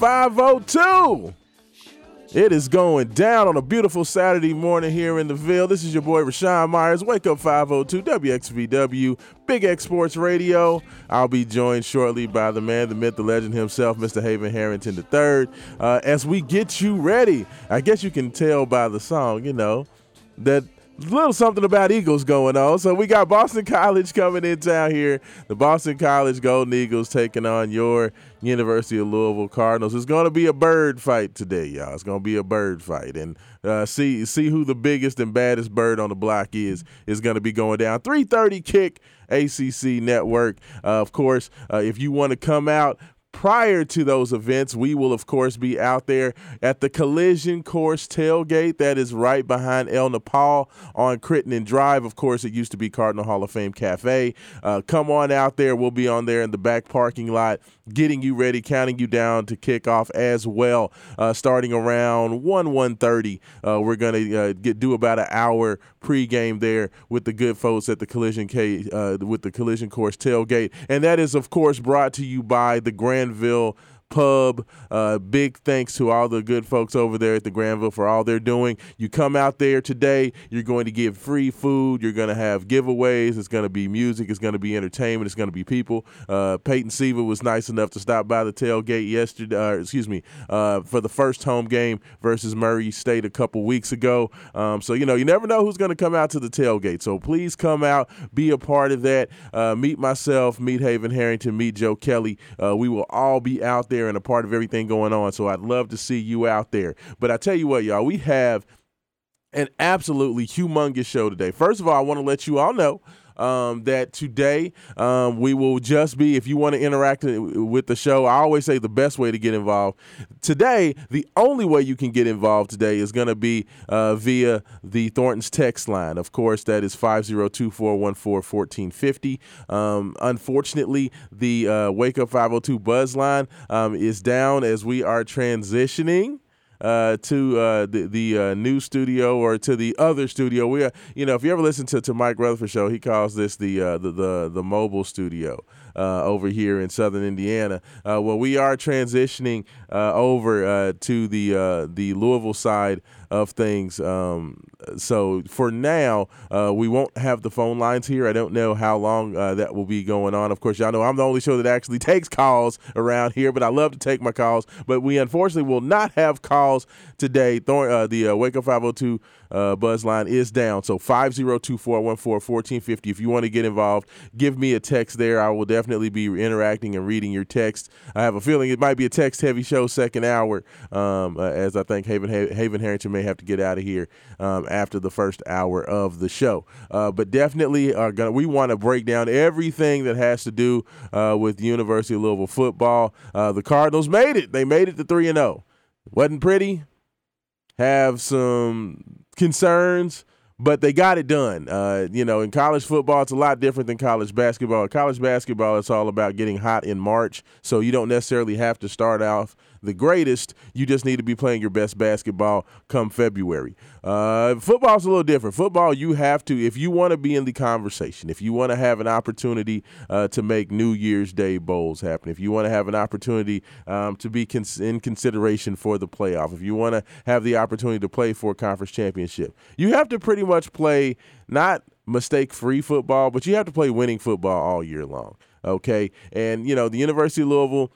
502. It is going down on a beautiful Saturday morning here in the Ville. This is your boy Raashaan Myers. Wake up 502 WXVW, Big X Sports Radio. I'll be joined shortly by the man, the myth, the legend himself, Mr. Haven Harrington III, uh, as we get you ready. I guess you can tell by the song, you know, that little something about Eagles going on. So we got Boston College coming in town here. The Boston College Golden Eagles taking on your University of Louisville Cardinals. It's going to be a bird fight today, y'all. It's going to be a bird fight, and uh, see see who the biggest and baddest bird on the block is is going to be going down. 3:30 kick. ACC Network. Uh, of course, uh, if you want to come out prior to those events, we will, of course, be out there at the Collision Course tailgate that is right behind El Nepal on Crittenden Drive. Of course, it used to be Cardinal Hall of Fame Cafe. Uh, come on out there. We'll be on there in the back parking lot getting you ready, counting you down to kick off as well. Uh, starting around 1 1.30, uh, we're going to uh, get do about an hour pregame there with the good folks at the Collision K, uh, with the Collision Course tailgate. And that is, of course, brought to you by the Granville Pub. Uh, big thanks to all the good folks over there at the Granville for all they're doing. You come out there today, you're going to get free food, you're going to have giveaways, it's going to be music, it's going to be entertainment, it's going to be people. Uh, Peyton Siva was nice enough to stop by the tailgate yesterday, uh, excuse me, uh, for the first home game versus Murray State a couple weeks ago. Um, so, you know, you never know who's going to come out to the tailgate. So please come out, be a part of that. Uh, meet myself, meet Haven Harrington, meet Joe Kelly. Uh, we will all be out there and a part of everything going on. So I'd love to see you out there. But I tell you what, y'all, we have an absolutely humongous show today. First of all, I want to let you all know um, that today um, we will just be, if you want to interact with the show, I always say the best way to get involved. Today, the only way you can get involved today is going to be uh, via the Thornton's text line. Of course, that is 502 414 1450. Um, unfortunately, the uh, Wake Up 502 buzz line um, is down as we are transitioning uh, to uh, the the uh, new studio or to the other studio. We, are, you know, if you ever listen to, to Mike Rutherford show, he calls this the uh, the, the the mobile studio. Uh, over here in Southern Indiana, uh, well, we are transitioning uh, over uh, to the uh, the Louisville side of things. Um, so for now, uh, we won't have the phone lines here. I don't know how long uh, that will be going on. Of course, y'all know I'm the only show that actually takes calls around here, but I love to take my calls. But we unfortunately will not have calls today. Uh, the Wake Up 502 uh, buzz line is down. So 502 414 1450. If you want to get involved, give me a text there. I will definitely be interacting and reading your text. I have a feeling it might be a text heavy show second hour, um, uh, as I think Haven, Haven Harrington may have to get out of here um, after the first hour of the show. Uh, but definitely, are gonna, we want to break down everything that has to do uh, with University of Louisville football. Uh, the Cardinals made it. They made it to 3 and 0. Wasn't pretty. Have some concerns, but they got it done. Uh, you know, in college football, it's a lot different than college basketball. College basketball, it's all about getting hot in March, so you don't necessarily have to start off the greatest. You just need to be playing your best basketball come February. Uh, football's a little different. Football, you have to, if you want to be in the conversation, if you want to have an opportunity uh, to make New Year's Day bowls happen, if you want to have an opportunity um, to be cons- in consideration for the playoff, if you want to have the opportunity to play for a conference championship, you have to pretty much play not mistake free football, but you have to play winning football all year long. Okay. And, you know, the University of Louisville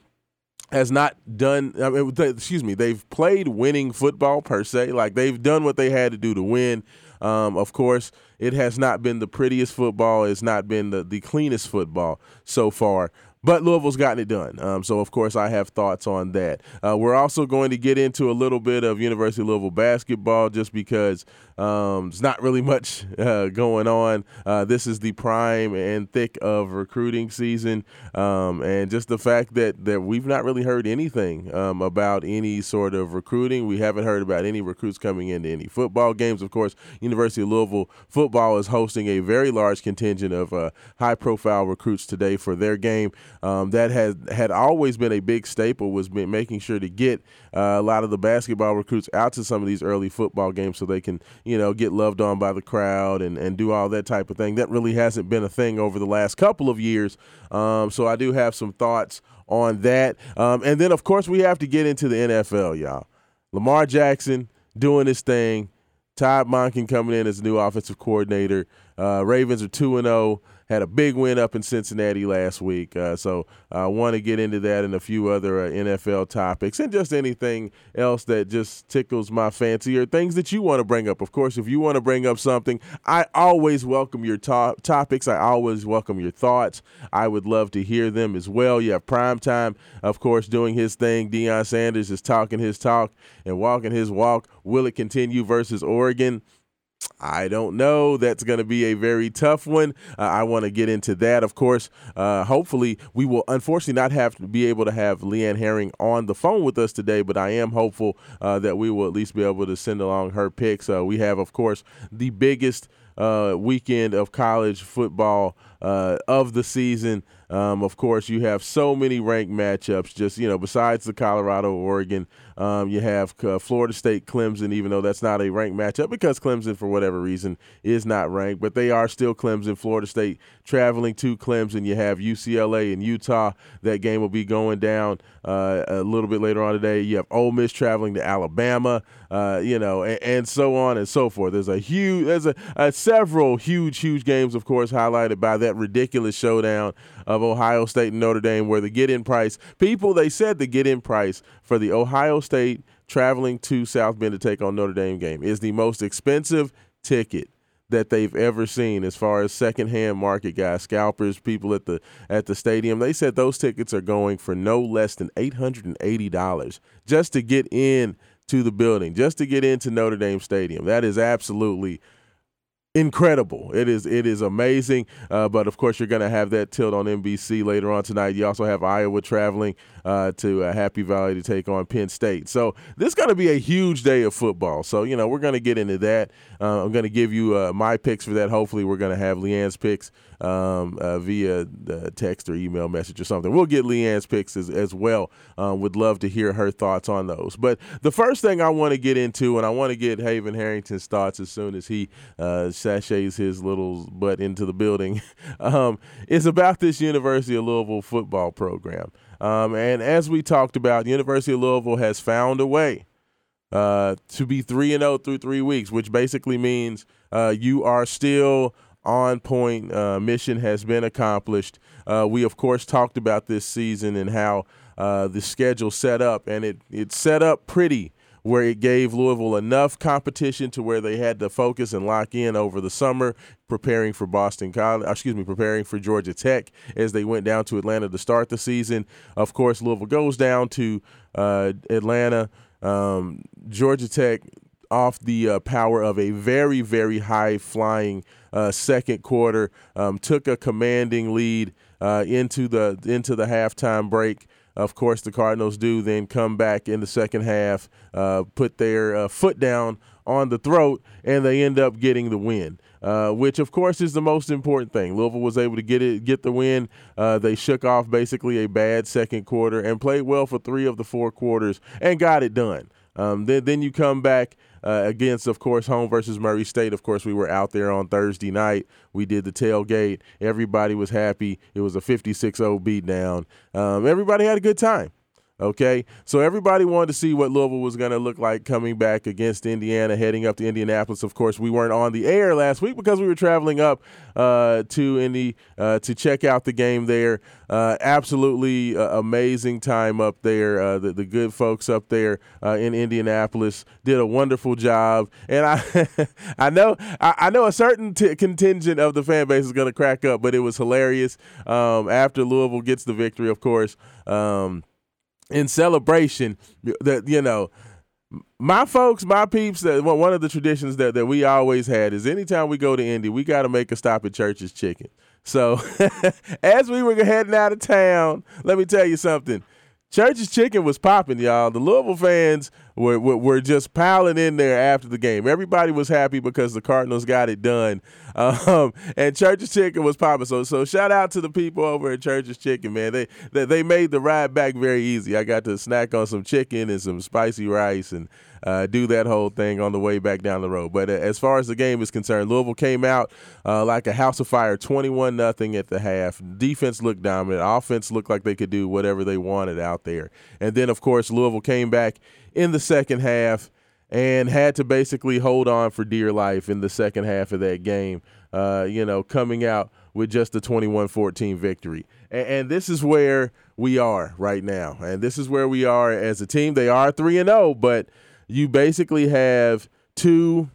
has not done I mean, excuse me they've played winning football per se. Like they've done what they had to do to win. Um, of course it has not been the prettiest football. It's not been the, the cleanest football so far but Louisville's gotten it done. Um, so, of course, I have thoughts on that. Uh, we're also going to get into a little bit of University of Louisville basketball just because um, there's not really much uh, going on. Uh, this is the prime and thick of recruiting season. Um, and just the fact that, that we've not really heard anything um, about any sort of recruiting. We haven't heard about any recruits coming into any football games. Of course, University of Louisville football is hosting a very large contingent of uh, high profile recruits today for their game um, that has had always been a big staple was making sure to get uh, a lot of the basketball recruits out to some of these early football games so they can you know get loved on by the crowd and, and do all that type of thing. That really hasn't been a thing over the last couple of years. Um, so I do have some thoughts on that. Um, and then of course we have to get into the NFL, y'all. Lamar Jackson doing his thing. Todd Monken coming in as new offensive coordinator. Uh, Ravens are two and zero. Had a big win up in Cincinnati last week. Uh, so I want to get into that and a few other uh, NFL topics and just anything else that just tickles my fancy or things that you want to bring up. Of course, if you want to bring up something, I always welcome your to- topics. I always welcome your thoughts. I would love to hear them as well. You have Prime Time, of course, doing his thing. Deion Sanders is talking his talk and walking his walk. Will it continue versus Oregon? I don't know. That's going to be a very tough one. Uh, I want to get into that, of course. Uh, hopefully, we will unfortunately not have to be able to have Leanne Herring on the phone with us today, but I am hopeful uh, that we will at least be able to send along her picks. Uh, we have, of course, the biggest uh, weekend of college football uh, of the season. Um, of course, you have so many ranked matchups. Just you know, besides the Colorado Oregon, um, you have uh, Florida State Clemson. Even though that's not a ranked matchup because Clemson, for whatever reason, is not ranked, but they are still Clemson. Florida State traveling to Clemson. You have UCLA and Utah. That game will be going down uh, a little bit later on today. You have Ole Miss traveling to Alabama. Uh, you know, and, and, so on and so forth. There's a huge, there's a, a several huge, huge games, of course, highlighted by that ridiculous showdown of Ohio State and Notre Dame, where the get in price, people, they said the get in price for the Ohio State traveling to South Bend to take on Notre Dame game is the most expensive ticket that they've ever seen as far as secondhand market guys, scalpers, people at the at the stadium. They said those tickets are going for no less than eight hundred and eighty dollars just to get in to the building, just to get into Notre Dame Stadium. That is absolutely incredible. It is it is amazing. Uh, but of course, you're going to have that tilt on NBC later on tonight. You also have Iowa traveling uh, to uh, Happy Valley to take on Penn State. So this is going to be a huge day of football. So you know we're going to get into that. Uh, I'm going to give you uh, my picks for that. Hopefully, we're going to have Leanne's picks um, uh, via text or email message or something. We'll get Leanne's picks as, as well. Um, would love to hear her thoughts on those. But the first thing I want to get into, and I want to get Haven Harrington's thoughts as soon as he uh, his little butt into the building, um, is about this University of Louisville football program. Um, and as we talked about, University of Louisville has found a way uh, to be 3 and 0 through three weeks, which basically means uh, you are still on point. Uh, mission has been accomplished. Uh, we, of course, talked about this season and how uh, the schedule set up, and it, it set up pretty where it gave Louisville enough competition to where they had to focus and lock in over the summer, preparing for Boston College, excuse me, preparing for Georgia Tech as they went down to Atlanta to start the season. Of course, Louisville goes down to uh, Atlanta. Um, Georgia Tech off the uh, power of a very, very high flying uh, second quarter, um, took a commanding lead uh, into the into the halftime break. Of course, the Cardinals do then come back in the second half, uh, put their uh, foot down on the throat, and they end up getting the win. Uh, which of course is the most important thing. Louisville was able to get it, get the win. Uh, they shook off basically a bad second quarter and played well for three of the four quarters and got it done. Um, then, then you come back uh, against, of course, home versus Murray State. Of course, we were out there on Thursday night. We did the tailgate. Everybody was happy. It was a 56 0 beatdown. Um, everybody had a good time. Okay, so everybody wanted to see what Louisville was going to look like coming back against Indiana, heading up to Indianapolis. Of course, we weren't on the air last week because we were traveling up uh, to Indy uh, to check out the game there. Uh, absolutely uh, amazing time up there. Uh, the, the good folks up there uh, in Indianapolis did a wonderful job, and I I know I, I know a certain t- contingent of the fan base is going to crack up, but it was hilarious. Um, after Louisville gets the victory, of course. Um, in celebration that you know my folks, my peeps, that one of the traditions that, that we always had is anytime we go to Indy, we got to make a stop at Church's Chicken. So as we were heading out of town, let me tell you something. Church's Chicken was popping, y'all. The Louisville fans were, were, were just piling in there after the game. Everybody was happy because the Cardinals got it done, um, and Church's Chicken was popping. So so shout out to the people over at Church's Chicken, man. They, they they made the ride back very easy. I got to snack on some chicken and some spicy rice and uh, do that whole thing on the way back down the road. But uh, as far as the game is concerned, Louisville came out uh, like a house of fire, 21 nothing at the half. Defense looked dominant. Offense looked like they could do whatever they wanted out there. And then, of course, Louisville came back in the second half and had to basically hold on for dear life in the second half of that game. Uh, you know, coming out with just a 21-14 victory. And, and, this is where we are right now. And this is where we are as a team. They are 3 and 0, but you basically have two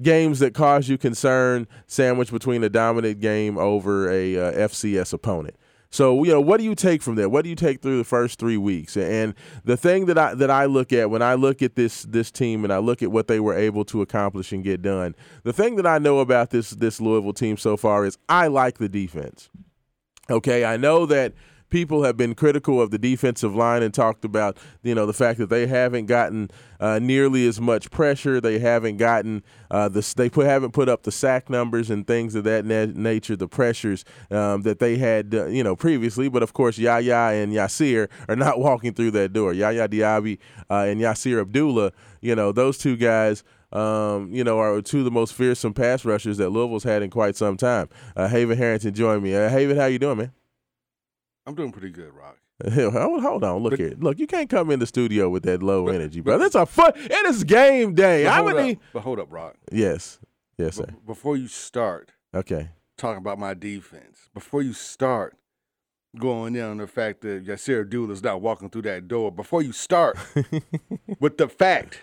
games that cause you concern sandwiched between a dominant game over a uh, FCS opponent. So you know, what do you take from that? What do you take through the first three weeks? And the thing that I that I look at when I look at this this team and I look at what they were able to accomplish and get done, the thing that I know about this this Louisville team so far is I like the defense. Okay, I know that people have been critical of the defensive line and talked about you know the fact that they haven't gotten uh, nearly as much pressure. They haven't gotten uh, the they put haven't put up the sack numbers and things of that na- nature, the pressures um, that they had uh, you know previously. But of course, Yaya and Yasir are not walking through that door. Yaya Diaby uh, and Yasir Abdullah, you know those two guys. Um, you know, are two of the most fearsome pass rushers that Louisville's had in quite some time. Uh, Haven Harrington joined me. Uh, Haven, how you doing, man? I'm doing pretty good, Rock. Hold, hold on, look but, here. Look, you can't come in the studio with that low but, energy, bro. It's a fun. It is game day. I would need. But hold up, Rock. Yes, yes, sir. before you start, okay, talking about my defense. Before you start going in on the fact that Yasir Abdullah is not walking through that door. Before you start with the fact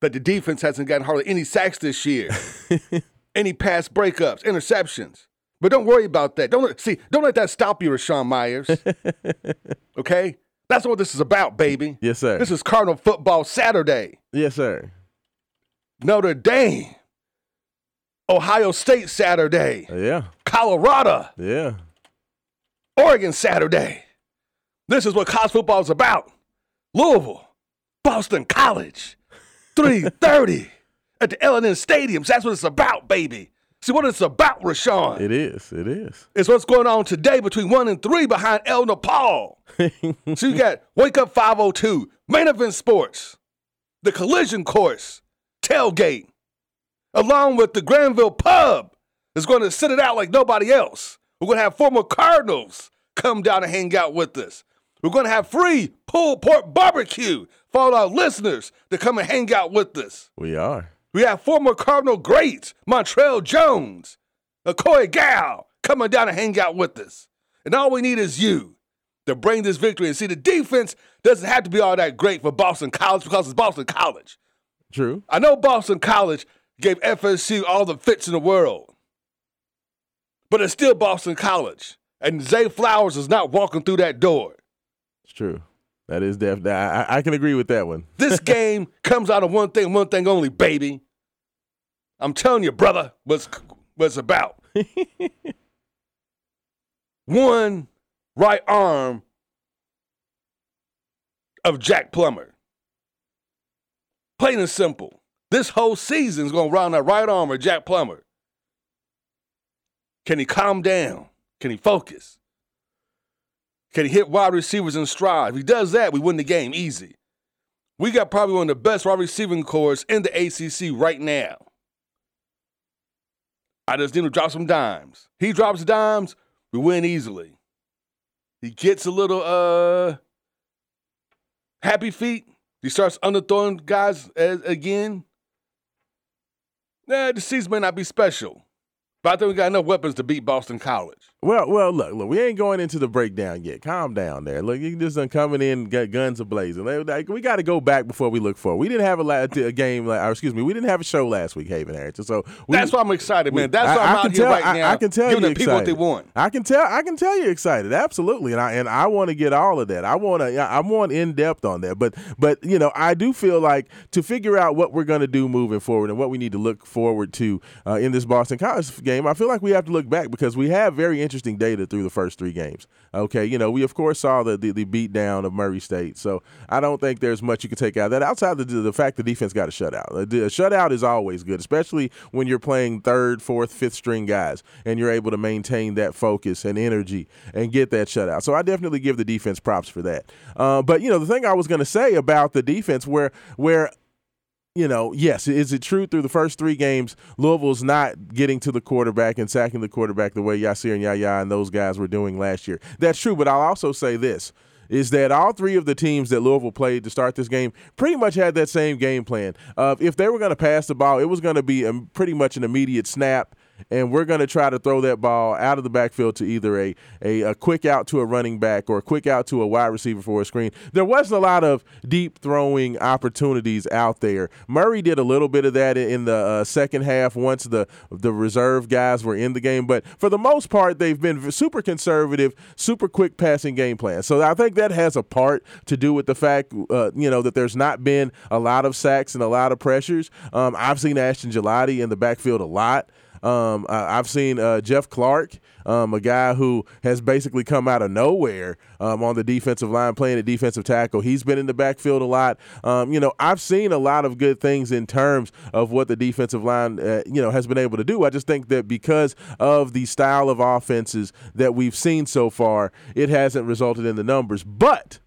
that the defense hasn't gotten hardly any sacks this year, any pass breakups, interceptions. But don't worry about that. Don't see. Don't let that stop you, Raashaan Myers. okay, that's what this is about, baby. Yes, sir. This is Cardinal football Saturday. Yes, sir. Notre Dame, Ohio State Saturday. Uh, yeah. Colorado. Yeah. Oregon Saturday. This is what college football is about. Louisville, Boston College, 3:30 at the L&N Stadiums. That's what it's about, baby. See what it's about, Raashaan. It is. It is. It's what's going on today between one and three behind El Nepal. so you got Wake Up 502, Main Event Sports, the Collision Course, Tailgate, along with the Granville Pub is going to sit it out like nobody else. We're going to have former Cardinals come down and hang out with us. We're going to have free pulled pork barbecue for all our listeners to come and hang out with us. We are. We have former Cardinal greats, Montrell Jones, Akoy Agau, coming down to hang out with us. And all we need is you to bring this victory. And see, the defense doesn't have to be all that great for Boston College because it's Boston College. True. I know Boston College gave FSU all the fits in the world, but it's still Boston College. And Zay Flowers is not walking through that door. It's true. That is definitely. I, I can agree with that one. this game comes out of one thing, one thing only, baby. I'm telling you, brother, what's what's about. one right arm of Jack Plummer. Plain and simple. This whole season's gonna run that right arm of Jack Plummer. Can he calm down? Can he focus? Can he hit wide receivers in stride? If he does that, we win the game easy. We got probably one of the best wide receiving cores in the ACC right now. I just need to drop some dimes. He drops dimes, we win easily. He gets a little uh happy feet. He starts underthrowing guys as, again. Nah, the season may not be special, but I think we got enough weapons to beat Boston College. Well, well, look, look, we ain't going into the breakdown yet. Calm down there. Look, you just done coming in, got guns ablazing. Like, like, we got to go back before we look forward. We didn't have a, la- a game, like, or excuse me, we didn't have a show last week, Haven Harrington. So we, That's why I'm excited, man. That's I- why I I'm can out here tell- right I- now. I can tell giving you the people what they want. I can tell. I can tell you excited. Absolutely, and I and I want to get all of that. I want to. I want in depth on that. But but you know, I do feel like to figure out what we're going to do moving forward and what we need to look forward to uh, in this Boston College game. I feel like we have to look back because we have very interesting data through the first three games. Okay, you know, we of course saw the the, the beat down of Murray State, so I don't think there's much you can take out of that outside the the fact the defense got a shutout. A, a shutout is always good, especially when you're playing third, fourth, fifth string guys, and you're able to maintain that focus and energy and get that shutout. So I definitely give the defense props for that. Uh, but you know, the thing I was going to say about the defense, where where you know, yes, is it true through the first three games, Louisville's not getting to the quarterback and sacking the quarterback the way Yasir and Yaya and those guys were doing last year? That's true, but I'll also say this is that all three of the teams that Louisville played to start this game pretty much had that same game plan. If they were going to pass the ball, it was going to be a, pretty much an immediate snap and we're going to try to throw that ball out of the backfield to either a, a, a quick out to a running back or a quick out to a wide receiver for a screen. There wasn't a lot of deep throwing opportunities out there. Murray did a little bit of that in the uh, second half once the the reserve guys were in the game, but for the most part, they've been super conservative, super quick passing game plan. So I think that has a part to do with the fact, uh, you know, that there's not been a lot of sacks and a lot of pressures. Um, I've seen Ashton Gillotte in the backfield a lot. Um, I- I've seen uh, Jeff Clark, um, a guy who has basically come out of nowhere um, on the defensive line, playing at defensive tackle. He's been in the backfield a lot. Um, you know, I've seen a lot of good things in terms of what the defensive line, uh, you know, has been able to do. I just think that because of the style of offenses that we've seen so far, it hasn't resulted in the numbers. But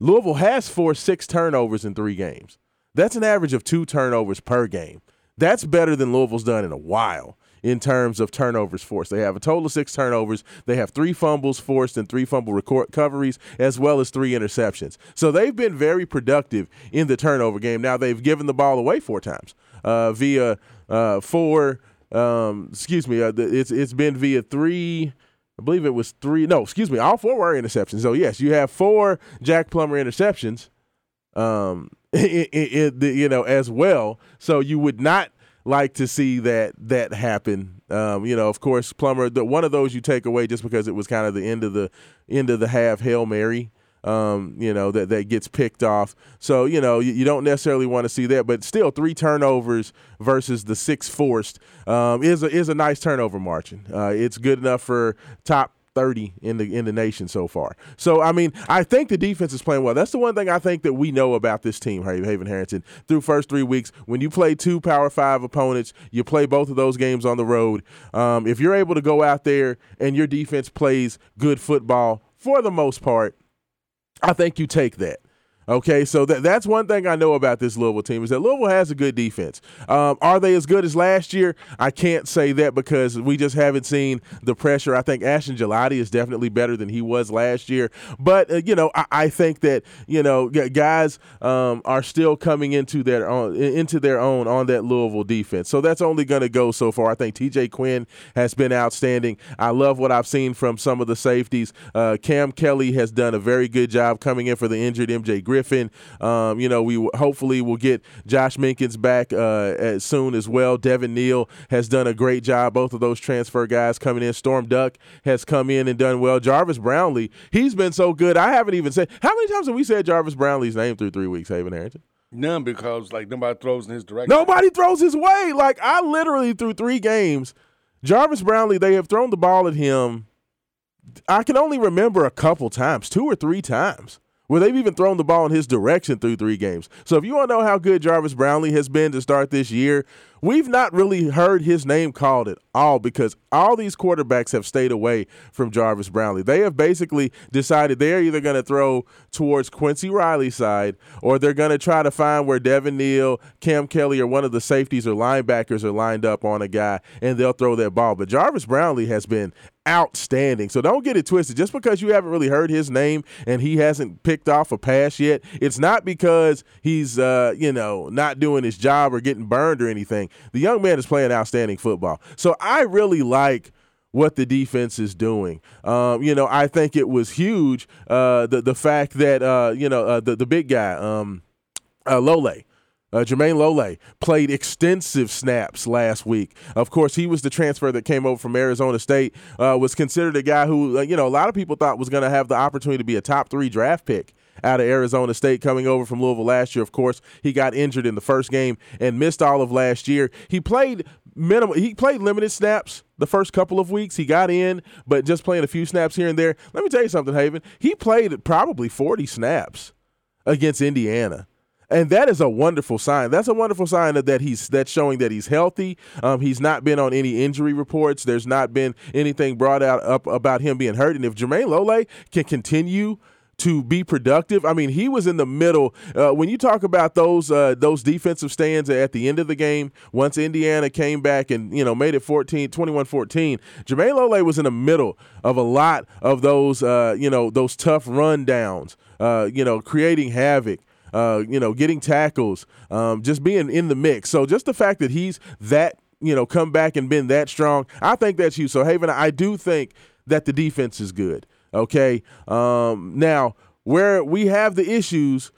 Louisville has forced six turnovers in three games. That's an average of two turnovers per game. That's better than Louisville's done in a while in terms of turnovers forced. They have a total of six turnovers. They have three fumbles forced and three fumble recoveries, as well as three interceptions. So they've been very productive in the turnover game. Now they've given the ball away four times uh, via uh, four. Um, excuse me. Uh, it's it's been via three. I believe it was three. No, excuse me. All four were interceptions. So yes, you have four Jack Plummer interceptions um, it, it, it, you know, as well. So you would not like to see that that happen. Um, you know, of course, Plummer. The, one of those you take away just because it was kind of the end of the end of the half hail mary. Um, you know that that gets picked off. So you know you, you don't necessarily want to see that, but still three turnovers versus the six forced um, is a is a nice turnover margin. Uh, it's good enough for top 30 in the in the nation so far. So I mean, I think the defense is playing well. That's the one thing I think that we know about this team, Haven Harrington. Through first three weeks, when you play two Power Five opponents, you play both of those games on the road. Um, if you're able to go out there and your defense plays good football for the most part, I think you take that. Okay, so that, that's one thing I know about this Louisville team is that Louisville has a good defense. Um, are they as good as last year? I can't say that because we just haven't seen the pressure. I think Ashton Gillotte is definitely better than he was last year. But uh, you know, I, I think that you know g- guys um, are still coming into their own into their own on that Louisville defense. So that's only going to go so far. I think T.J. Quinn has been outstanding. I love what I've seen from some of the safeties. Uh, Cam Kelly has done a very good job coming in for the injured MJ Griffin. Um, you know, we w- hopefully will get Josh Minkins back uh, as soon as well. Devin Neal has done a great job. Both of those transfer guys coming in. Storm Duck has come in and done well. Jarvis Brownlee, he's been so good. I haven't even said how many times have we said Jarvis Brownlee's name through three weeks, Haven Harrington? None because like nobody throws in his direction. Nobody throws his way. Like I literally through three games, Jarvis Brownlee, they have thrown the ball at him I can only remember a couple times, two or three times, where they've even thrown the ball in his direction through three games. So if you want to know how good Jarvis Brownlee has been to start this year, we've not really heard his name called at all because all these quarterbacks have stayed away from Jarvis Brownlee. They have basically decided they're either going to throw towards Quincy Riley's side or they're going to try to find where Devin Neal, Cam Kelly, or one of the safeties or linebackers are lined up on a guy and they'll throw that ball. But Jarvis Brownlee has been outstanding. So don't get it twisted. Just because you haven't really heard his name and he hasn't picked off a pass yet, it's not because he's uh, you know not doing his job or getting burned or anything. The young man is playing outstanding football. So I really like what the defense is doing. Um, you know, I think it was huge uh, the the fact that uh, you know uh, the the big guy um, uh, Lole. Uh, Jermaine Lole played extensive snaps last week. Of course, he was the transfer that came over from Arizona State. Uh, was considered a guy who, uh, you know, a lot of people thought was going to have the opportunity to be a top three draft pick out of Arizona State coming over from Louisville last year. Of course, he got injured in the first game and missed all of last year. He played minimum. He played limited snaps the first couple of weeks. He got in, but just playing a few snaps here and there. Let me tell you something, Haven. He played probably 40 snaps against Indiana. And that is a wonderful sign. That's a wonderful sign that, that he's that's showing that he's healthy. Um, he's not been on any injury reports. There's not been anything brought out up about him being hurt. And if Jermaine Lole can continue to be productive. I mean, he was in the middle. Uh, when you talk about those uh, those defensive stands at the end of the game, once Indiana came back and you know made it 14, 21-14, Jermaine Lole was in the middle of a lot of those uh, you know those tough rundowns. Uh, you know, creating havoc. Uh, you know, getting tackles, um, just being in the mix. So just the fact that he's that, you know, come back and been that strong, I think that's huge. So Haven, I do think that the defense is good. Okay. Um, now, where we have the issues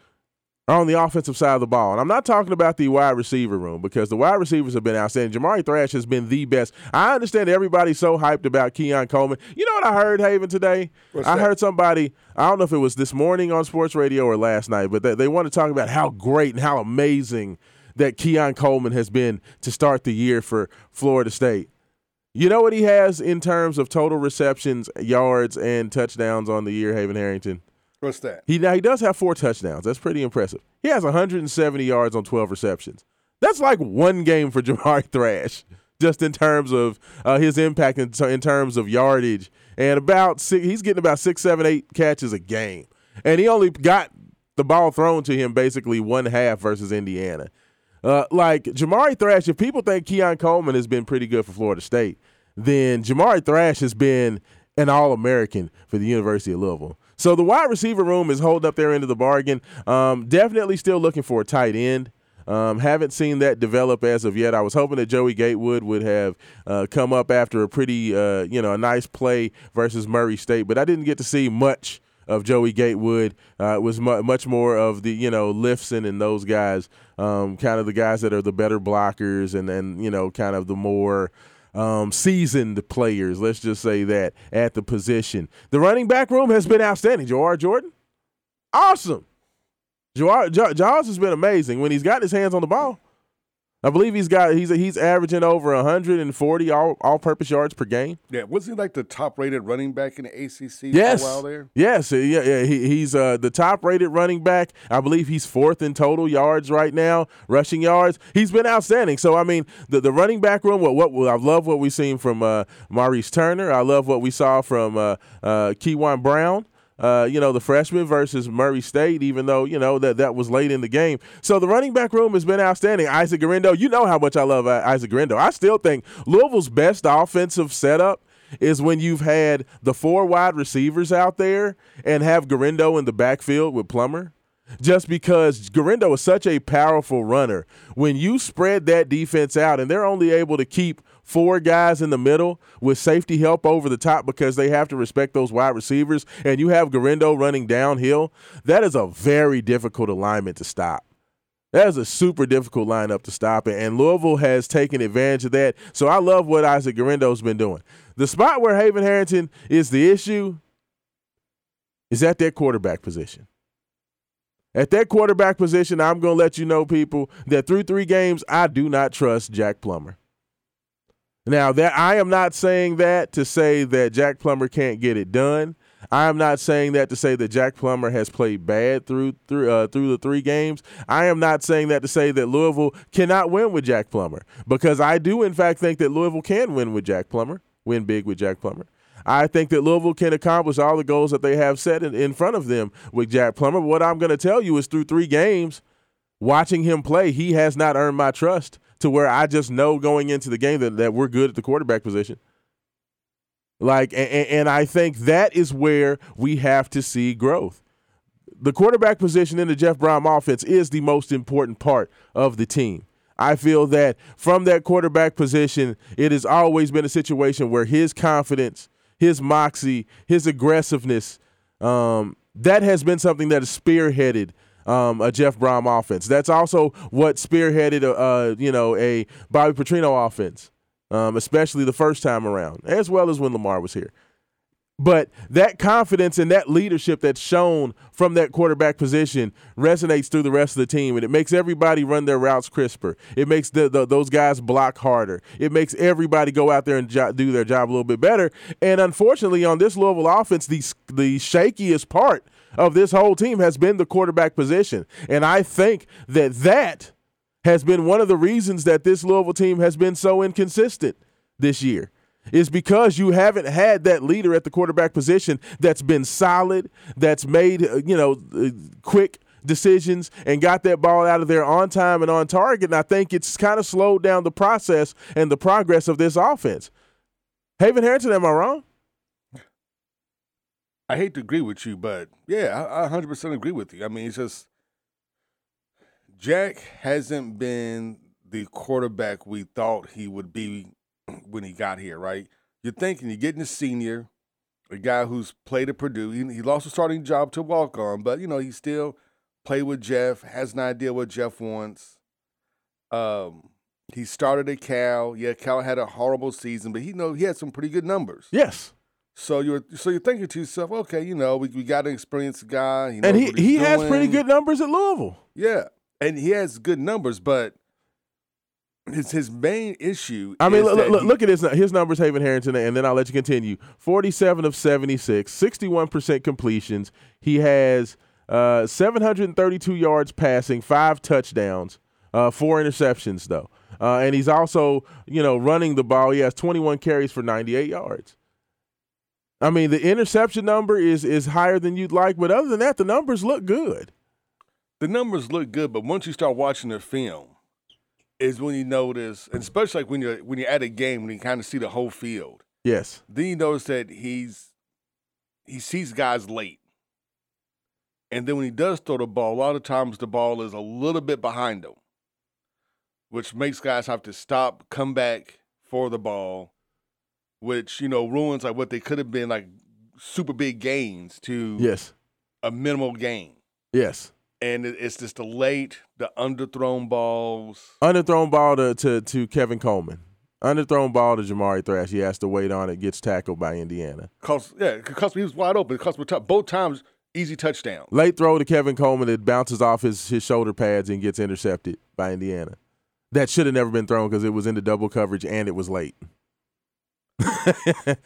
are on the offensive side of the ball. And I'm not talking about the wide receiver room because the wide receivers have been outstanding. Jamari Thrash has been the best. I understand everybody's so hyped about Keon Coleman. You know what I heard, Haven, today? What's I that? heard somebody, I don't know if it was this morning on sports radio or last night, but they, they want to talk about how great and how amazing that Keon Coleman has been to start the year for Florida State. You know what he has in terms of total receptions, yards, and touchdowns on the year, Haven Harrington? What's that? He now he does have four touchdowns. That's pretty impressive. He has 170 yards on 12 receptions. That's like one game for Jamari Thrash, just in terms of uh, his impact in, in terms of yardage, and about six, he's getting about six, seven, eight catches a game, and he only got the ball thrown to him basically one half versus Indiana. Uh, like Jamari Thrash, if people think Keon Coleman has been pretty good for Florida State, then Jamari Thrash has been an All American for the University of Louisville. So the wide receiver room is holding up their end of the bargain. Um, definitely still looking for a tight end. Um, haven't seen that develop as of yet. I was hoping that Joey Gatewood would have uh, come up after a pretty, uh, you know, a nice play versus Murray State, but I didn't get to see much of Joey Gatewood. Uh, it was mu- much more of the, you know, Lifson and those guys, um, kind of the guys that are the better blockers and, and you know, kind of the more um, seasoned players, let's just say that, at the position. The running back room has been outstanding. Jawhar Jordan, awesome. Joar, J- Jaws has been amazing when he's got his hands on the ball. I believe he's got he's he's averaging over 140 all all purpose yards per game. Yeah, was he like the top rated running back in the ACC Yes. for a while there? Yes, yeah, yeah. He, he's uh, the top rated running back. I believe he's fourth in total yards right now, rushing yards. He's been outstanding. So I mean, the, the running back room. What what I love what we've seen from uh, Maurice Turner. I love what we saw from uh, uh, Keyjuan Brown. Uh, you know, the freshman versus Murray State, even though, you know, that, that was late in the game. So the running back room has been outstanding. Isaac Guerendo, you know how much I love Isaac Guerendo. I still think Louisville's best offensive setup is when you've had the four wide receivers out there and have Guerendo in the backfield with Plummer. Just because Guerendo is such a powerful runner, when you spread that defense out and they're only able to keep four guys in the middle with safety help over the top because they have to respect those wide receivers, and you have Guerendo running downhill, that is a very difficult alignment to stop. That is a super difficult lineup to stop, it, and Louisville has taken advantage of that. So I love what Isaac Guerendo's been doing. The spot where Haven Harrington is the issue is at that quarterback position. At that quarterback position, I'm going to let you know, people, that through three games, I do not trust Jack Plummer. Now that I am not saying that to say that Jack Plummer can't get it done. I am not saying that to say that Jack Plummer has played bad through through uh, through the three games. I am not saying that to say that Louisville cannot win with Jack Plummer because I do in fact think that Louisville can win with Jack Plummer, win big with Jack Plummer. I think that Louisville can accomplish all the goals that they have set in, in front of them with Jack Plummer. What I'm going to tell you is through three games, watching him play, he has not earned my trust to where I just know going into the game that, that we're good at the quarterback position. Like, and, and I think that is where we have to see growth. The quarterback position in the Jeff Brohm offense is the most important part of the team. I feel that from that quarterback position, it has always been a situation where his confidence, his moxie, his aggressiveness, um, that has been something that has spearheaded um, a Jeff Brohm offense. That's also what spearheaded, a, uh, you know, a Bobby Petrino offense, um, especially the first time around, as well as when Lamar was here. But that confidence and that leadership that's shown from that quarterback position resonates through the rest of the team, and it makes everybody run their routes crisper. It makes the, the, those guys block harder. It makes everybody go out there and jo- do their job a little bit better. And unfortunately, on this Louisville offense, the the shakiest part of this whole team has been the quarterback position, and I think that that has been one of the reasons that this Louisville team has been so inconsistent this year is because you haven't had that leader at the quarterback position that's been solid, that's made, uh, you know, uh, quick decisions and got that ball out of there on time and on target. And I think it's kind of slowed down the process and the progress of this offense. Haven Harrington, am I wrong? I hate to agree with you, but yeah, I, I 100% agree with you. I mean, it's just Jack hasn't been the quarterback we thought he would be when he got here, right? You're thinking you're getting a senior, a guy who's played at Purdue. He, he lost a starting job to walk on, but you know he still played with Jeff, has an idea what Jeff wants. Um, he started at Cal. Yeah, Cal had a horrible season, but he know he had some pretty good numbers. Yes. So you're so you're thinking to yourself, okay, you know, we, we got an experienced guy. He And he, he has pretty good numbers at Louisville. Yeah, and he has good numbers, but his his main issue. I mean, look, look, he- look at his his numbers, Haven Harrington, and then I'll let you continue. Forty-seven of seventy-six, 61 percent completions. He has uh, seven hundred and thirty-two yards passing, five touchdowns, uh, four interceptions though, uh, and he's also you know running the ball. He has twenty-one carries for ninety-eight yards. I mean, the interception number is is higher than you'd like, but other than that, the numbers look good. the numbers look good, but once you start watching the film, is when you notice, and especially like when you're when you're at a game when you kind of see the whole field, Yes. then you notice that he's he sees guys late, and then when he does throw the ball, a lot of times the ball is a little bit behind him, which makes guys have to stop, come back for the ball, which you know ruins like what they could have been like super big gains to Yes. a minimal gain. Yes. and it- it's just the late, the underthrown balls. Underthrown ball to, to, to Kevin Coleman. Underthrown ball to Jamari Thrash. He has to wait on it, gets tackled by Indiana. Cause yeah, cause he was wide open. Cause t- both times easy touchdown. Late throw to Kevin Coleman it bounces off his, his shoulder pads and gets intercepted by Indiana. That should have never been thrown because it was into double coverage and it was late.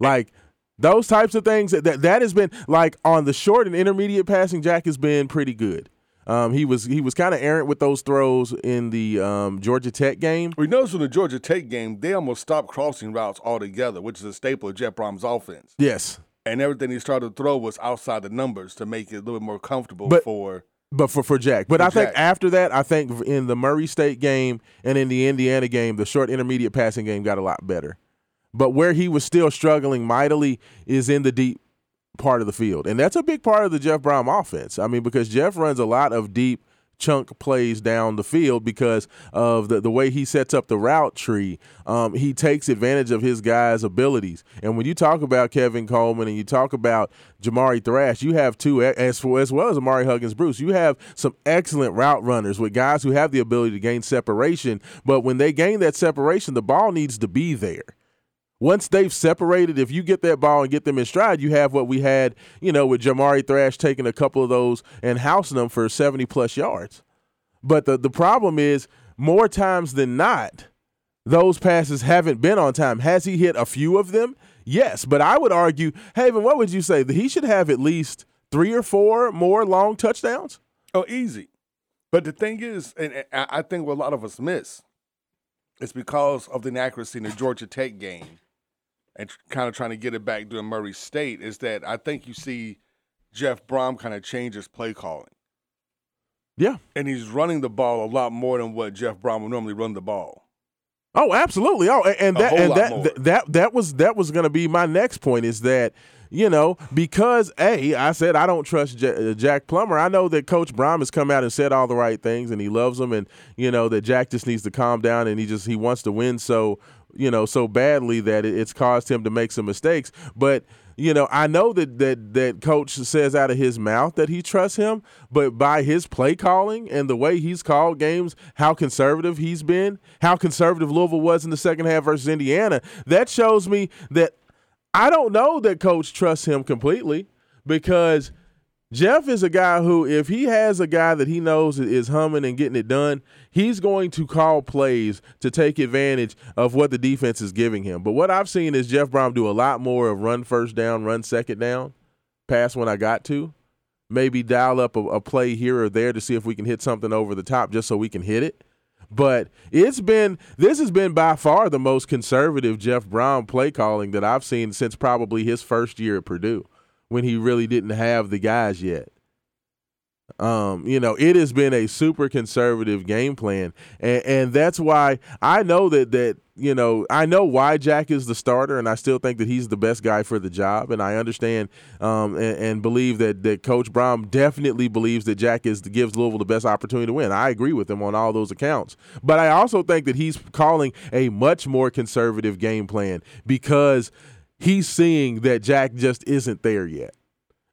like those types of things that that has been like on the short and intermediate passing. Jack has been pretty good. Um, he was he was kind of errant with those throws in the um, Georgia Tech game. We noticed in the Georgia Tech game, they almost stopped crossing routes altogether, which is a staple of Jeff Brohm's offense. Yes, And everything he started to throw was outside the numbers to make it a little bit more comfortable But- for. But for, for Jack. But For I think after that, I think in the Murray State game and in the Indiana game, the short intermediate passing game got a lot better. But where he was still struggling mightily is in the deep part of the field. And that's a big part of the Jeff Brohm offense. I mean, because Jeff runs a lot of deep chunk plays down the field because of the, the way he sets up the route tree. Um, he takes advantage of his guys' abilities. And when you talk about Kevin Coleman and you talk about Jamari Thrash, you have two, as, for, as well as Ahmari Huggins Bruce, you have some excellent route runners with guys who have the ability to gain separation. But when they gain that separation, the ball needs to be there once they've separated, if you get that ball and get them in stride, you have what we had, you know, with Jamari Thrash taking a couple of those and housing them for 70 plus yards. But the, the problem is, more times than not, those passes haven't been on time. Has he hit a few of them? Yes, but I would argue, Haven, what would you say? That he should have at least three or four more long touchdowns? Oh, easy. But the thing is, and I I think what a lot of us miss, it's because of the inaccuracy in the Georgia Tech game, and kind of trying to get it back during Murray State. Is that I think you see Jeff Brohm kind of change his play calling, Yeah. and he's running the ball a lot more than what Jeff Brohm would normally run the ball. Oh, absolutely. Oh, and that and that, th- that that was that was going to be my next point is that you know because a I said I don't trust J- uh, Jack Plummer. I know that Coach Brohm has come out and said all the right things and he loves him and you know that Jack just needs to calm down and he just he wants to win so you know so badly that it's caused him to make some mistakes. But you know, I know that that that coach says out of his mouth that he trusts him, but by his play calling and the way he's called games, how conservative he's been, how conservative Louisville was in the second half versus Indiana, that shows me that I don't know that coach trusts him completely because Jeff is a guy who, if he has a guy that he knows is humming and getting it done, he's going to call plays to take advantage of what the defense is giving him. But what I've seen is Jeff Brohm do a lot more of run first down, run second down, pass when I got to, maybe dial up a, a play here or there to see if we can hit something over the top just so we can hit it. But it's been this has been by far the most conservative Jeff Brohm play calling that I've seen since probably his first year at Purdue when he really didn't have the guys yet. Um, you know, it has been a super conservative game plan, and, and that's why I know that that you know I know why Jack is the starter, and I still think that he's the best guy for the job, and I understand um, and, and believe that that Coach Brohm definitely believes that Jack is gives Louisville the best opportunity to win. I agree with him on all those accounts, but I also think that he's calling a much more conservative game plan because he's seeing that Jack just isn't there yet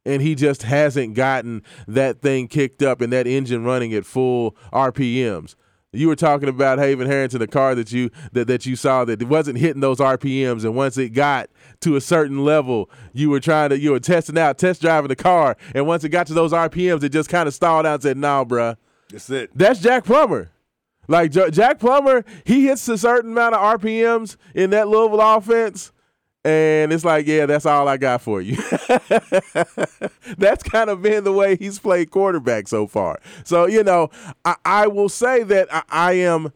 and he just hasn't gotten that thing kicked up and that engine running at full RPMs. You were talking about Haven Harrington, the car that you that, that you saw that it wasn't hitting those RPMs, and once it got to a certain level, you were trying to you were testing out, test driving the car, and once it got to those RPMs, it just kind of stalled out and said, "Nah, bruh, That's it. that's Jack Plummer." Like J- Jack Plummer, he hits a certain amount of RPMs in that Louisville offense, and it's like, yeah, that's all I got for you. that's kind of been the way he's played quarterback so far. So you know, I, I will say that I, I am,